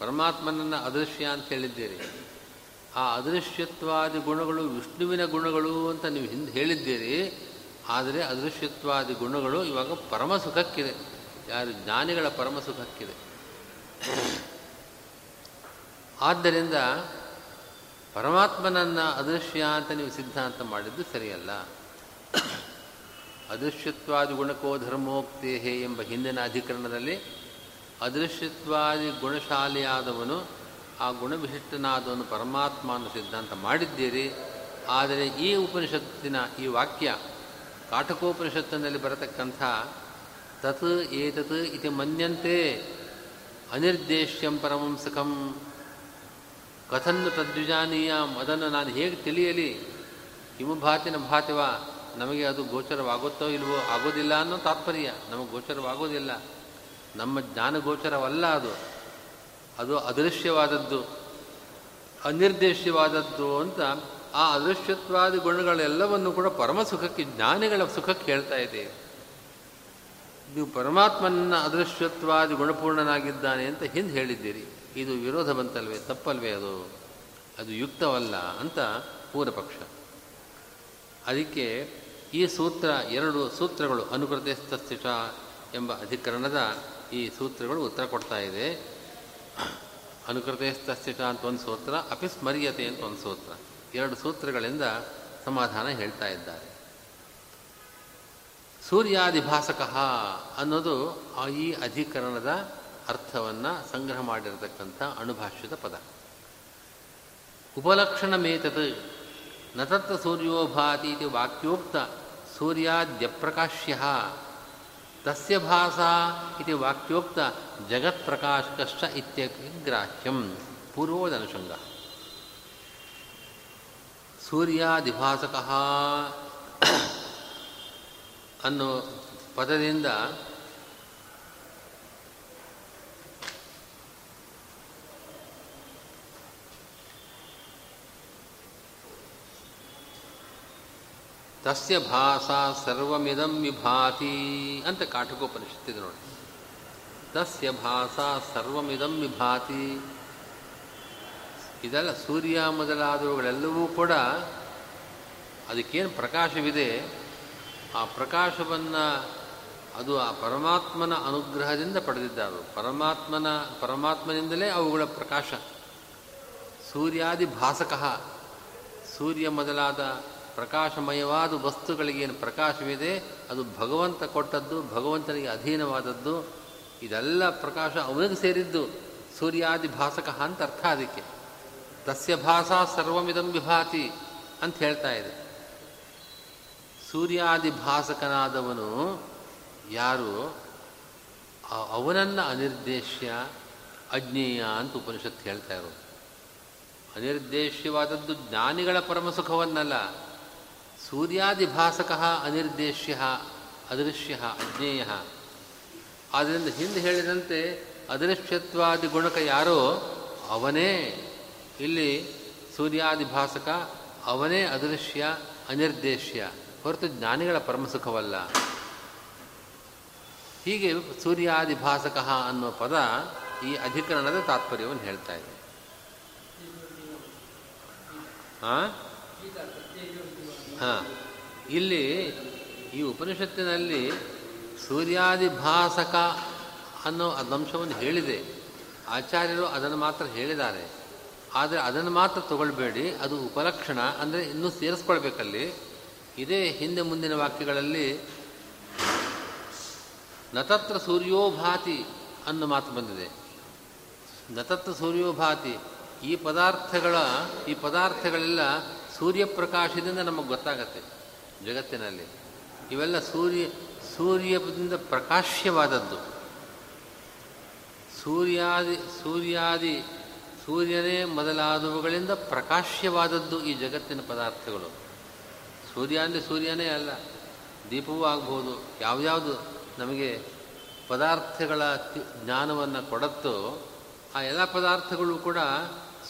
ಪರಮಾತ್ಮನನ್ನು ಅದೃಶ್ಯ ಅಂತ ಹೇಳಿದ್ದೀರಿ. ಆ ಅದೃಶ್ಯತ್ವಾದಿ ಗುಣಗಳು ವಿಷ್ಣುವಿನ ಗುಣಗಳು ಅಂತ ನೀವು ಹಿಂದೆ ಹೇಳಿದ್ದೀರಿ, ಆದರೆ ಅದೃಶ್ಯತ್ವಾದಿ ಗುಣಗಳು ಇವಾಗ ಪರಮ ಸುಖಕ್ಕಿದೆ ಯಾರು ಜ್ಞಾನಿಗಳ ಪರಮ ಸುಖಕ್ಕಿದೆ ಆದ್ದರಿಂದ ಪರಮಾತ್ಮನನ್ನು ಅದೃಶ್ಯ ಅಂತ ನೀವು ಸಿದ್ಧಾಂತ ಮಾಡಿದ್ದು ಸರಿಯಲ್ಲ. ಅದೃಶ್ಯತ್ವಾದಿ ಗುಣಕೋ ಧರ್ಮೋಕ್ತೇಹೇ ಎಂಬ ಹಿಂದಿನ ಅಧಿಕರಣದಲ್ಲಿ ಅದೃಶ್ಯತ್ವಾದಿ ಗುಣಶಾಲಿಯಾದವನು ಆ ಗುಣವಿಶಿಷ್ಟನಾದವನು ಪರಮಾತ್ಮ ಅನ್ನೋ ಸಿದ್ಧಾಂತ ಮಾಡಿದ್ದೀರಿ. ಆದರೆ ಈ ಉಪನಿಷತ್ತಿನ ಈ ವಾಕ್ಯ ಕಾಟಕೋಪನಿಷತ್ತಿನಲ್ಲಿ ಬರತಕ್ಕಂಥ ತತ್ ಏತತ್ ಇತಿ ಮನ್ಯಂತೆ ಅನಿರ್ದೇಶ್ಯಂ ಪರಮಂ ಸುಖಂ. ಕಥನ್ನು ತದ್ವಿಜಾನೀಯ ಅದನ್ನು ನಾನು ಹೇಗೆ ತಿಳಿಯಲಿ? ಹಿಮಭಾತಿನ ಭಾತಿನ ಭಾತಿವ ನಮಗೆ ಅದು ಗೋಚರವಾಗುತ್ತೋ ಇಲ್ವೋ ಆಗೋದಿಲ್ಲ ಅನ್ನೋ ತಾತ್ಪರ್ಯ. ನಮಗೆ ಗೋಚರವಾಗೋದಿಲ್ಲ ನಮ್ಮ ಜ್ಞಾನ ಗೋಚರವಲ್ಲ ಅದು. ಅದು ಅದೃಶ್ಯವಾದದ್ದು. ಅನಿರ್ದೇಶ್ಯವಾದದ್ದು ಅಂತ ಆ ಅದೃಶ್ಯತ್ವಾದಿ ಗುಣಗಳೆಲ್ಲವನ್ನು ಕೂಡ ಪರಮ ಸುಖಕ್ಕೆ, ಜ್ಞಾನಿಗಳ ಸುಖಕ್ಕೆ ಹೇಳ್ತಾ ಇದೆ. ನೀವು ಪರಮಾತ್ಮನ ಅದೃಶ್ಯತ್ವಾದಿ ಗುಣಪೂರ್ಣನಾಗಿದ್ದಾನೆ ಅಂತ ಹಿಂದೆ ಹೇಳಿದ್ದೀರಿ. ಇದು ವಿರೋಧ ಬಂತಲ್ವೇ? ತಪ್ಪಲ್ವೇ ಅದು? ಅದು ಯುಕ್ತವಲ್ಲ ಅಂತ ಪೂರ್ವಪಕ್ಷ. ಅದಕ್ಕೆ ಈ ಸೂತ್ರ ಎರಡು ಸೂತ್ರಗಳು ಅನುಕೃತಸ್ಥಿತ ಎಂಬ ಅಧಿಕರಣದ ಈ ಸೂತ್ರಗಳು ಉತ್ತರ ಕೊಡ್ತಾ ಇದೆ. ಅನುಕೃತಸ್ಥಿತ ಅಂತ ಒಂದು ಸೂತ್ರ ಅಪಿಸ್ಮರ್ಯತೆ ಅಂತ ಒಂದು ಸೂತ್ರ. ಎರಡು ಸೂತ್ರಗಳಿಂದ ಸಮಾಧಾನ ಹೇಳ್ತಾ ಇದ್ದಾರೆ. ಸೂರ್ಯಾದಿಭಾಸಕ ಅನ್ನೋದು ಈ ಅಧಿಕರಣದ ಅರ್ಥವನ್ನು ಸಂಗ್ರಹ ಮಾಡಿರತಕ್ಕಂಥ ಅಣುಭಾಷ್ಯದ ಪದ. ಉಪಲಕ್ಷಣಮೇತತ್, ನ ಸೂರ್ಯೋಭಾತಿ ವಾಕ್ಯೋಕ್ತ ಸೂರ್ಯಾದ್ಯಪ್ರಕಾಶ್ಯ. ತಸ್ಯ ಭಾಸಾ ಇತಿ ವಾಕ್ಯೋಕ್ತ ಜಗತ್ಪ್ರಕಾಶಕಶ್ಚ ಇತ್ಯಗ್ರಾಹ್ಯಂ. ಪೂರ್ವೋದನುಷಂಗ ಸೂರ್ಯಾದಿಭಾಸಕ ಅನ್ನೋ ಪದದಿಂದ ತಸ್ಯ ಭಾಷಾ ಸರ್ವಮಿದಂ ವಿಭಾತಿ ಅಂತ ಕಾಟಕೋಪನಿಷತ್ತಿದೆ ನೋಡಿ. ತಸ್ಯ ಭಾಷಾ ಸರ್ವಮಿದಂ ವಿಭಾತಿ. ಇದೆಲ್ಲ ಸೂರ್ಯ ಮೊದಲಾದವುಗಳೆಲ್ಲವೂ ಕೂಡ ಅದಕ್ಕೇನು ಪ್ರಕಾಶವಿದೆ? ಆ ಪ್ರಕಾಶವನ್ನು ಅದು ಆ ಪರಮಾತ್ಮನ ಅನುಗ್ರಹದಿಂದ ಪಡೆದಿದ್ದಾರು. ಪರಮಾತ್ಮನ, ಪರಮಾತ್ಮನಿಂದಲೇ ಅವುಗಳ ಪ್ರಕಾಶ. ಸೂರ್ಯಾದಿ ಭಾಸಕಃ. ಸೂರ್ಯ ಮೊದಲಾದ ಪ್ರಕಾಶಮಯವಾದ ವಸ್ತುಗಳಿಗೆ ಏನು ಪ್ರಕಾಶವಿದೆ, ಅದು ಭಗವಂತ ಕೊಟ್ಟದ್ದು, ಭಗವಂತನಿಗೆ ಅಧೀನವಾದದ್ದು, ಇದೆಲ್ಲ ಪ್ರಕಾಶ ಅವನಿಗೆ ಸೇರಿದ್ದು ಸೂರ್ಯಾದಿ ಭಾಸಕಃ ಅಂತ ಅರ್ಥ ಅದಕ್ಕೆ. ತಸ್ಯ ಭಾಸ ಸರ್ವಮಿದಂ ವಿಭಾತಿ ಅಂತ ಹೇಳ್ತಾ ಇದೆ. ಸೂರ್ಯಾದಿ ಭಾಸಕನಾದವನು ಯಾರು? ಅವನನ್ನು ಅನಿರ್ದೇಶ್ಯ, ಅಜ್ಞೇಯ ಅಂತ ಉಪನಿಷತ್ತು ಹೇಳ್ತಾ ಇರೋದು. ಅನಿರ್ದೇಶ್ಯವಾದದ್ದು ಜ್ಞಾನಿಗಳ ಪರಮಸುಖವನ್ನಲ್ಲ. ಸೂರ್ಯಾದಿ ಭಾಸಕ ಅನಿರ್ದೇಶ್ಯ, ಅದೃಶ್ಯ, ಅಜ್ಞೇಯ. ಆದ್ದರಿಂದ ಹಿಂದೆ ಹೇಳಿದಂತೆ ಅದೃಶ್ಯತ್ವಾದಿ ಗುಣಕ ಯಾರೋ ಅವನೇ. ಇಲ್ಲಿ ಸೂರ್ಯಾದಿಭಾಸಕ ಅವನೇ ಅದೃಶ್ಯ, ಅನಿರ್ದೇಶ್ಯ. ಹೊರತು ಜ್ಞಾನಿಗಳ ಪರಮಸುಖವಲ್ಲ. ಹೀಗೆ ಸೂರ್ಯಾದಿಭಾಸಕ ಅನ್ನೋ ಪದ ಈ ಅಧಿಕರಣದ ತಾತ್ಪರ್ಯವನ್ನು ಹೇಳ್ತಾ ಇದೆ. ಹಾಂ ಹಾಂ. ಇಲ್ಲಿ ಈ ಉಪನಿಷತ್ತಿನಲ್ಲಿ ಸೂರ್ಯಾದಿಭಾಸಕ ಅನ್ನೋ ಅಂಶವನ್ನು ಹೇಳಿದೆ. ಆಚಾರ್ಯರು ಅದನ್ನು ಮಾತ್ರ ಹೇಳಿದ್ದಾರೆ. ಆದರೆ ಅದನ್ನು ಮಾತ್ರ ತಗೊಳ್ಬೇಡಿ. ಅದು ಉಪಲಕ್ಷಣ ಅಂದರೆ ಇನ್ನೂ ಸೇರಿಸ್ಕೊಳ್ಬೇಕಲ್ಲಿ. ಇದೇ ಹಿಂದೆ ಮುಂದಿನ ವಾಕ್ಯಗಳಲ್ಲಿ ನತತ್ರ ಸೂರ್ಯೋಭಾತಿ ಅನ್ನೋ ಮಾತು ಬಂದಿದೆ. ನತತ್ರ ಸೂರ್ಯೋಭಾತಿ ಈ ಪದಾರ್ಥಗಳ, ಈ ಪದಾರ್ಥಗಳೆಲ್ಲ ಸೂರ್ಯಪ್ರಕಾಶದಿಂದ ನಮಗೆ ಗೊತ್ತಾಗತ್ತೆ ಜಗತ್ತಿನಲ್ಲಿ. ಇವೆಲ್ಲ ಸೂರ್ಯ, ಸೂರ್ಯದಿಂದ ಪ್ರಕಾಶ್ಯವಾದದ್ದು. ಸೂರ್ಯಾದಿ ಸೂರ್ಯಾದಿ, ಸೂರ್ಯನೇ ಮೊದಲಾದವುಗಳಿಂದ ಪ್ರಕಾಶ್ಯವಾದದ್ದು ಈ ಜಗತ್ತಿನ ಪದಾರ್ಥಗಳು. ಸೂರ್ಯ ಅಂದರೆ ಸೂರ್ಯನೇ ಅಲ್ಲ, ದೀಪವೂ ಆಗ್ಬೋದು, ಯಾವ್ಯಾವುದು ನಮಗೆ ಪದಾರ್ಥಗಳ ಜ್ಞಾನವನ್ನು ಕೊಡುತ್ತೋ ಆ ಎಲ್ಲ ಪದಾರ್ಥಗಳು ಕೂಡ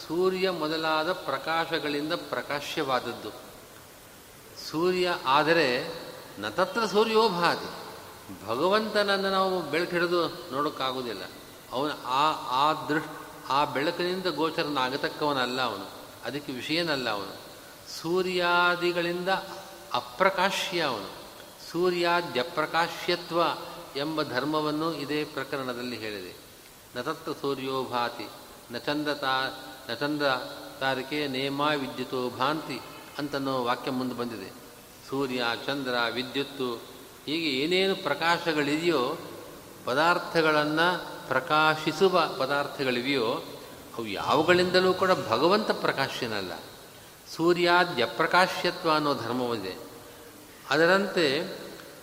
ಸೂರ್ಯ ಮೊದಲಾದ ಪ್ರಕಾಶಗಳಿಂದ ಪ್ರಕಾಶ್ಯವಾದದ್ದು. ಸೂರ್ಯ ಆದರೆ ನತತ್ರ ಸೂರ್ಯೋಭಾತಿ ಭಗವಂತನನ್ನು ನಾವು ಬೆಳಕಿಡಿದು ನೋಡೋಕ್ಕಾಗೋದಿಲ್ಲ ಅವನು ಆ ಆ ದೃಶ್ ಆ ಬೆಳಕಿನಿಂದ ಗೋಚರನಾಗತಕ್ಕವನಲ್ಲ ಅವನು. ಅದಕ್ಕೆ ವಿಷಯನಲ್ಲ ಅವನು. ಸೂರ್ಯಾದಿಗಳಿಂದ ಅಪ್ರಕಾಶ್ಯ ಅವನು. ಸೂರ್ಯಾದ್ಯಪ್ರಕಾಶ್ಯತ್ವ ಎಂಬ ಧರ್ಮವನ್ನು ಇದೇ ಪ್ರಕರಣದಲ್ಲಿ ಹೇಳಿದೆ. ನತತ್ರ ಸೂರ್ಯೋಭಾತಿ ನಚಂದತಾ ನಚಂದ ತಾರಿಕೆ ನೇಮ ವಿದ್ಯುತ್ತು ಭಾಂತಿ ಅಂತನೋ ವಾಕ್ಯ ಮುಂದೆ ಬಂದಿದೆ. ಸೂರ್ಯ, ಚಂದ್ರ, ವಿದ್ಯುತ್ತು, ಹೀಗೆ ಏನೇನು ಪ್ರಕಾಶಗಳಿದೆಯೋ, ಪದಾರ್ಥಗಳನ್ನು ಪ್ರಕಾಶಿಸುವ ಪದಾರ್ಥಗಳಿವೆಯೋ, ಅವು ಯಾವುಗಳಿಂದಲೂ ಕೂಡ ಭಗವಂತ ಪ್ರಕಾಶ್ಯನಲ್ಲ ಸೂರ್ಯಾದ್ಯಪ್ರಕಾಶ್ಯತ್ವ ಅನ್ನೋ ಧರ್ಮವಿದೆ ಅದರಂತೆ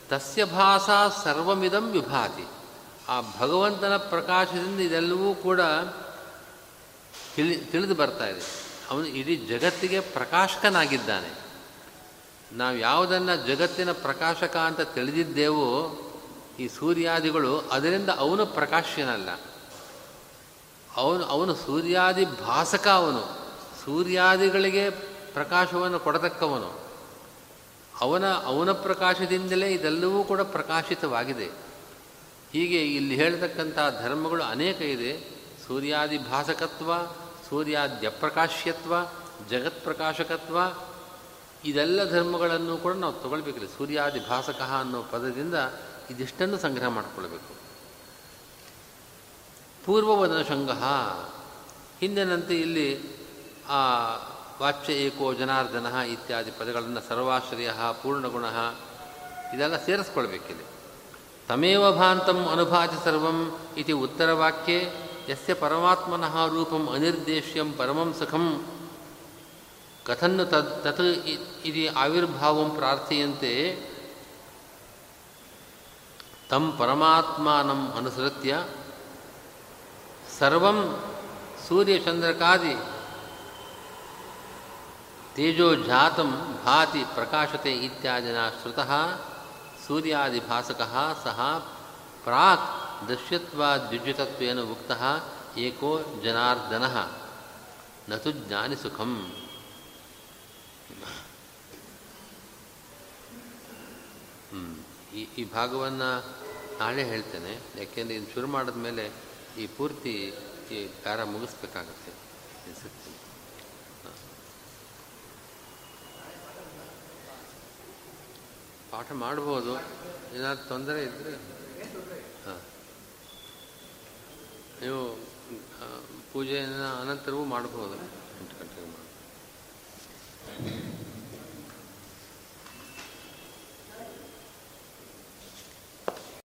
ತಸ್ಯ ಭಾಷಾ ಸರ್ವಮಿದಂ ವಿಭಾತಿ. ಆ ಭಗವಂತನ ಪ್ರಕಾಶದಿಂದ ಇದೆಲ್ಲವೂ ಕೂಡ ತಿಳಿ, ತಿಳಿದು ಬರ್ತಾ ಇದೆ. ಅವನು ಇಡೀ ಜಗತ್ತಿಗೆ ಪ್ರಕಾಶಕನಾಗಿದ್ದಾನೆ. ನಾವು ಯಾವುದನ್ನು ಜಗತ್ತಿನ ಪ್ರಕಾಶಕ ಅಂತ ತಿಳಿದಿದ್ದೇವೋ, ಈ ಸೂರ್ಯಾದಿಗಳು ಅದರಿಂದ ಅವನು ಪ್ರಕಾಶ್ಯನಲ್ಲ ಅವನು ಅವನು ಸೂರ್ಯಾದಿ ಭಾಸಕ ಅವನು. ಸೂರ್ಯಾದಿಗಳಿಗೆ ಪ್ರಕಾಶವನ್ನು ಕೊಡತಕ್ಕವನು. ಅವನ ಅವನ ಪ್ರಕಾಶದಿಂದಲೇ ಇದೆಲ್ಲವೂ ಕೂಡ ಪ್ರಕಾಶಿತವಾಗಿದೆ. ಹೀಗೆ ಇಲ್ಲಿ ಹೇಳತಕ್ಕಂಥ ಧರ್ಮಗಳು ಅನೇಕ ಇದೆ. ಸೂರ್ಯಾದಿ ಭಾಸಕತ್ವ ಸೂರ್ಯಾದ್ಯಪ್ರಕಾಶ್ಯತ್ವ ಜಗತ್ಪ್ರಕಾಶಕತ್ವ ಇದೆಲ್ಲ ಧರ್ಮಗಳನ್ನು ಕೂಡ ನಾವು ತಗೊಳ್ಬೇಕಿಲ್ಲ. ಸೂರ್ಯಾದಿ ಭಾಸಕ ಅನ್ನೋ ಪದದಿಂದ ಇದಿಷ್ಟನ್ನು ಸಂಗ್ರಹ ಮಾಡಿಕೊಳ್ಬೇಕು. ಪೂರ್ವವದನ ಶಂಗ ಹಿಂದಿನಂತೆ ಇಲ್ಲಿ ಆ ವಾಚ್ಯ ಏಕೋ ಜನಾರ್ದನ ಇತ್ಯಾದಿ ಪದಗಳನ್ನು ಸರ್ವಾಶ್ರಯ, ಪೂರ್ಣಗುಣ ಇದೆಲ್ಲ ಸೇರಿಸ್ಕೊಳ್ಬೇಕಿದೆ ತಮೇವ ಭಾಂತಂ ಅನುಭಾತಿ ಸರ್ವಂ ಇತಿ ಉತ್ತರವಾಕ್ಯೆ ಯಸ್ಯ ಪರಮಾತ್ಮನಃ ರೂಪಂ ಅನಿರ್ದೇಶ್ಯಂ ಪರಮಂ ಸುಖಂ ಕಥನ್ನು ತದ್ ತತ್ ಇತಿ ಆವಿರ್ಭಾವಂ ಪ್ರಾರ್ಥೆಯಂತೆ ತಂ ಪರಮಾತ್ಮಾನಂ ಅನುಸೃತ್ಯ ಸರ್ವಂ ಸೂರ್ಯಚಂದ್ರಕಾದಿ ತೇಜೋ ಜಾತಂ ಭಾತಿ ಪ್ರಕಾಶತೆ ಇತ್ಯಾದಿನ ಶ್ರುತಃ ಸೂರ್ಯಾದಿಭಾಸಕಃ ಸಹ ಪ್ರಾಕ್ ದೃಶ್ಯತ್ವಾದ್ಯುಜ್ಯತತ್ವೇನ ಉಕ್ತಃ ಏಕೋ ಜನಾರ್ದನ ನತು ಜ್ಞಾನಿ ಸುಖಂ. ಈ ಈ ಭಾಗವನ್ನು ನಾಳೆ ಹೇಳ್ತೇನೆ. ಯಾಕೆಂದರೆ ಇದು ಶುರು ಮಾಡಿದ ಮೇಲೆ ಈ ಪೂರ್ತಿ ಈ ಪ್ಯಾರ ಮುಗಿಸ್ಬೇಕಾಗತ್ತೆ. ಪಾಠ ಮಾಡ್ಬೋದು. ಏನಾದ್ರು ತೊಂದರೆ ಇದ್ದರೆ ನೀವು ಪೂಜೆಯನ್ನು ಅನಂತರವೂ ಮಾಡಬಹುದು ಎಂಟು ಗಂಟೆಗೆ ಮಾಡಬಹುದು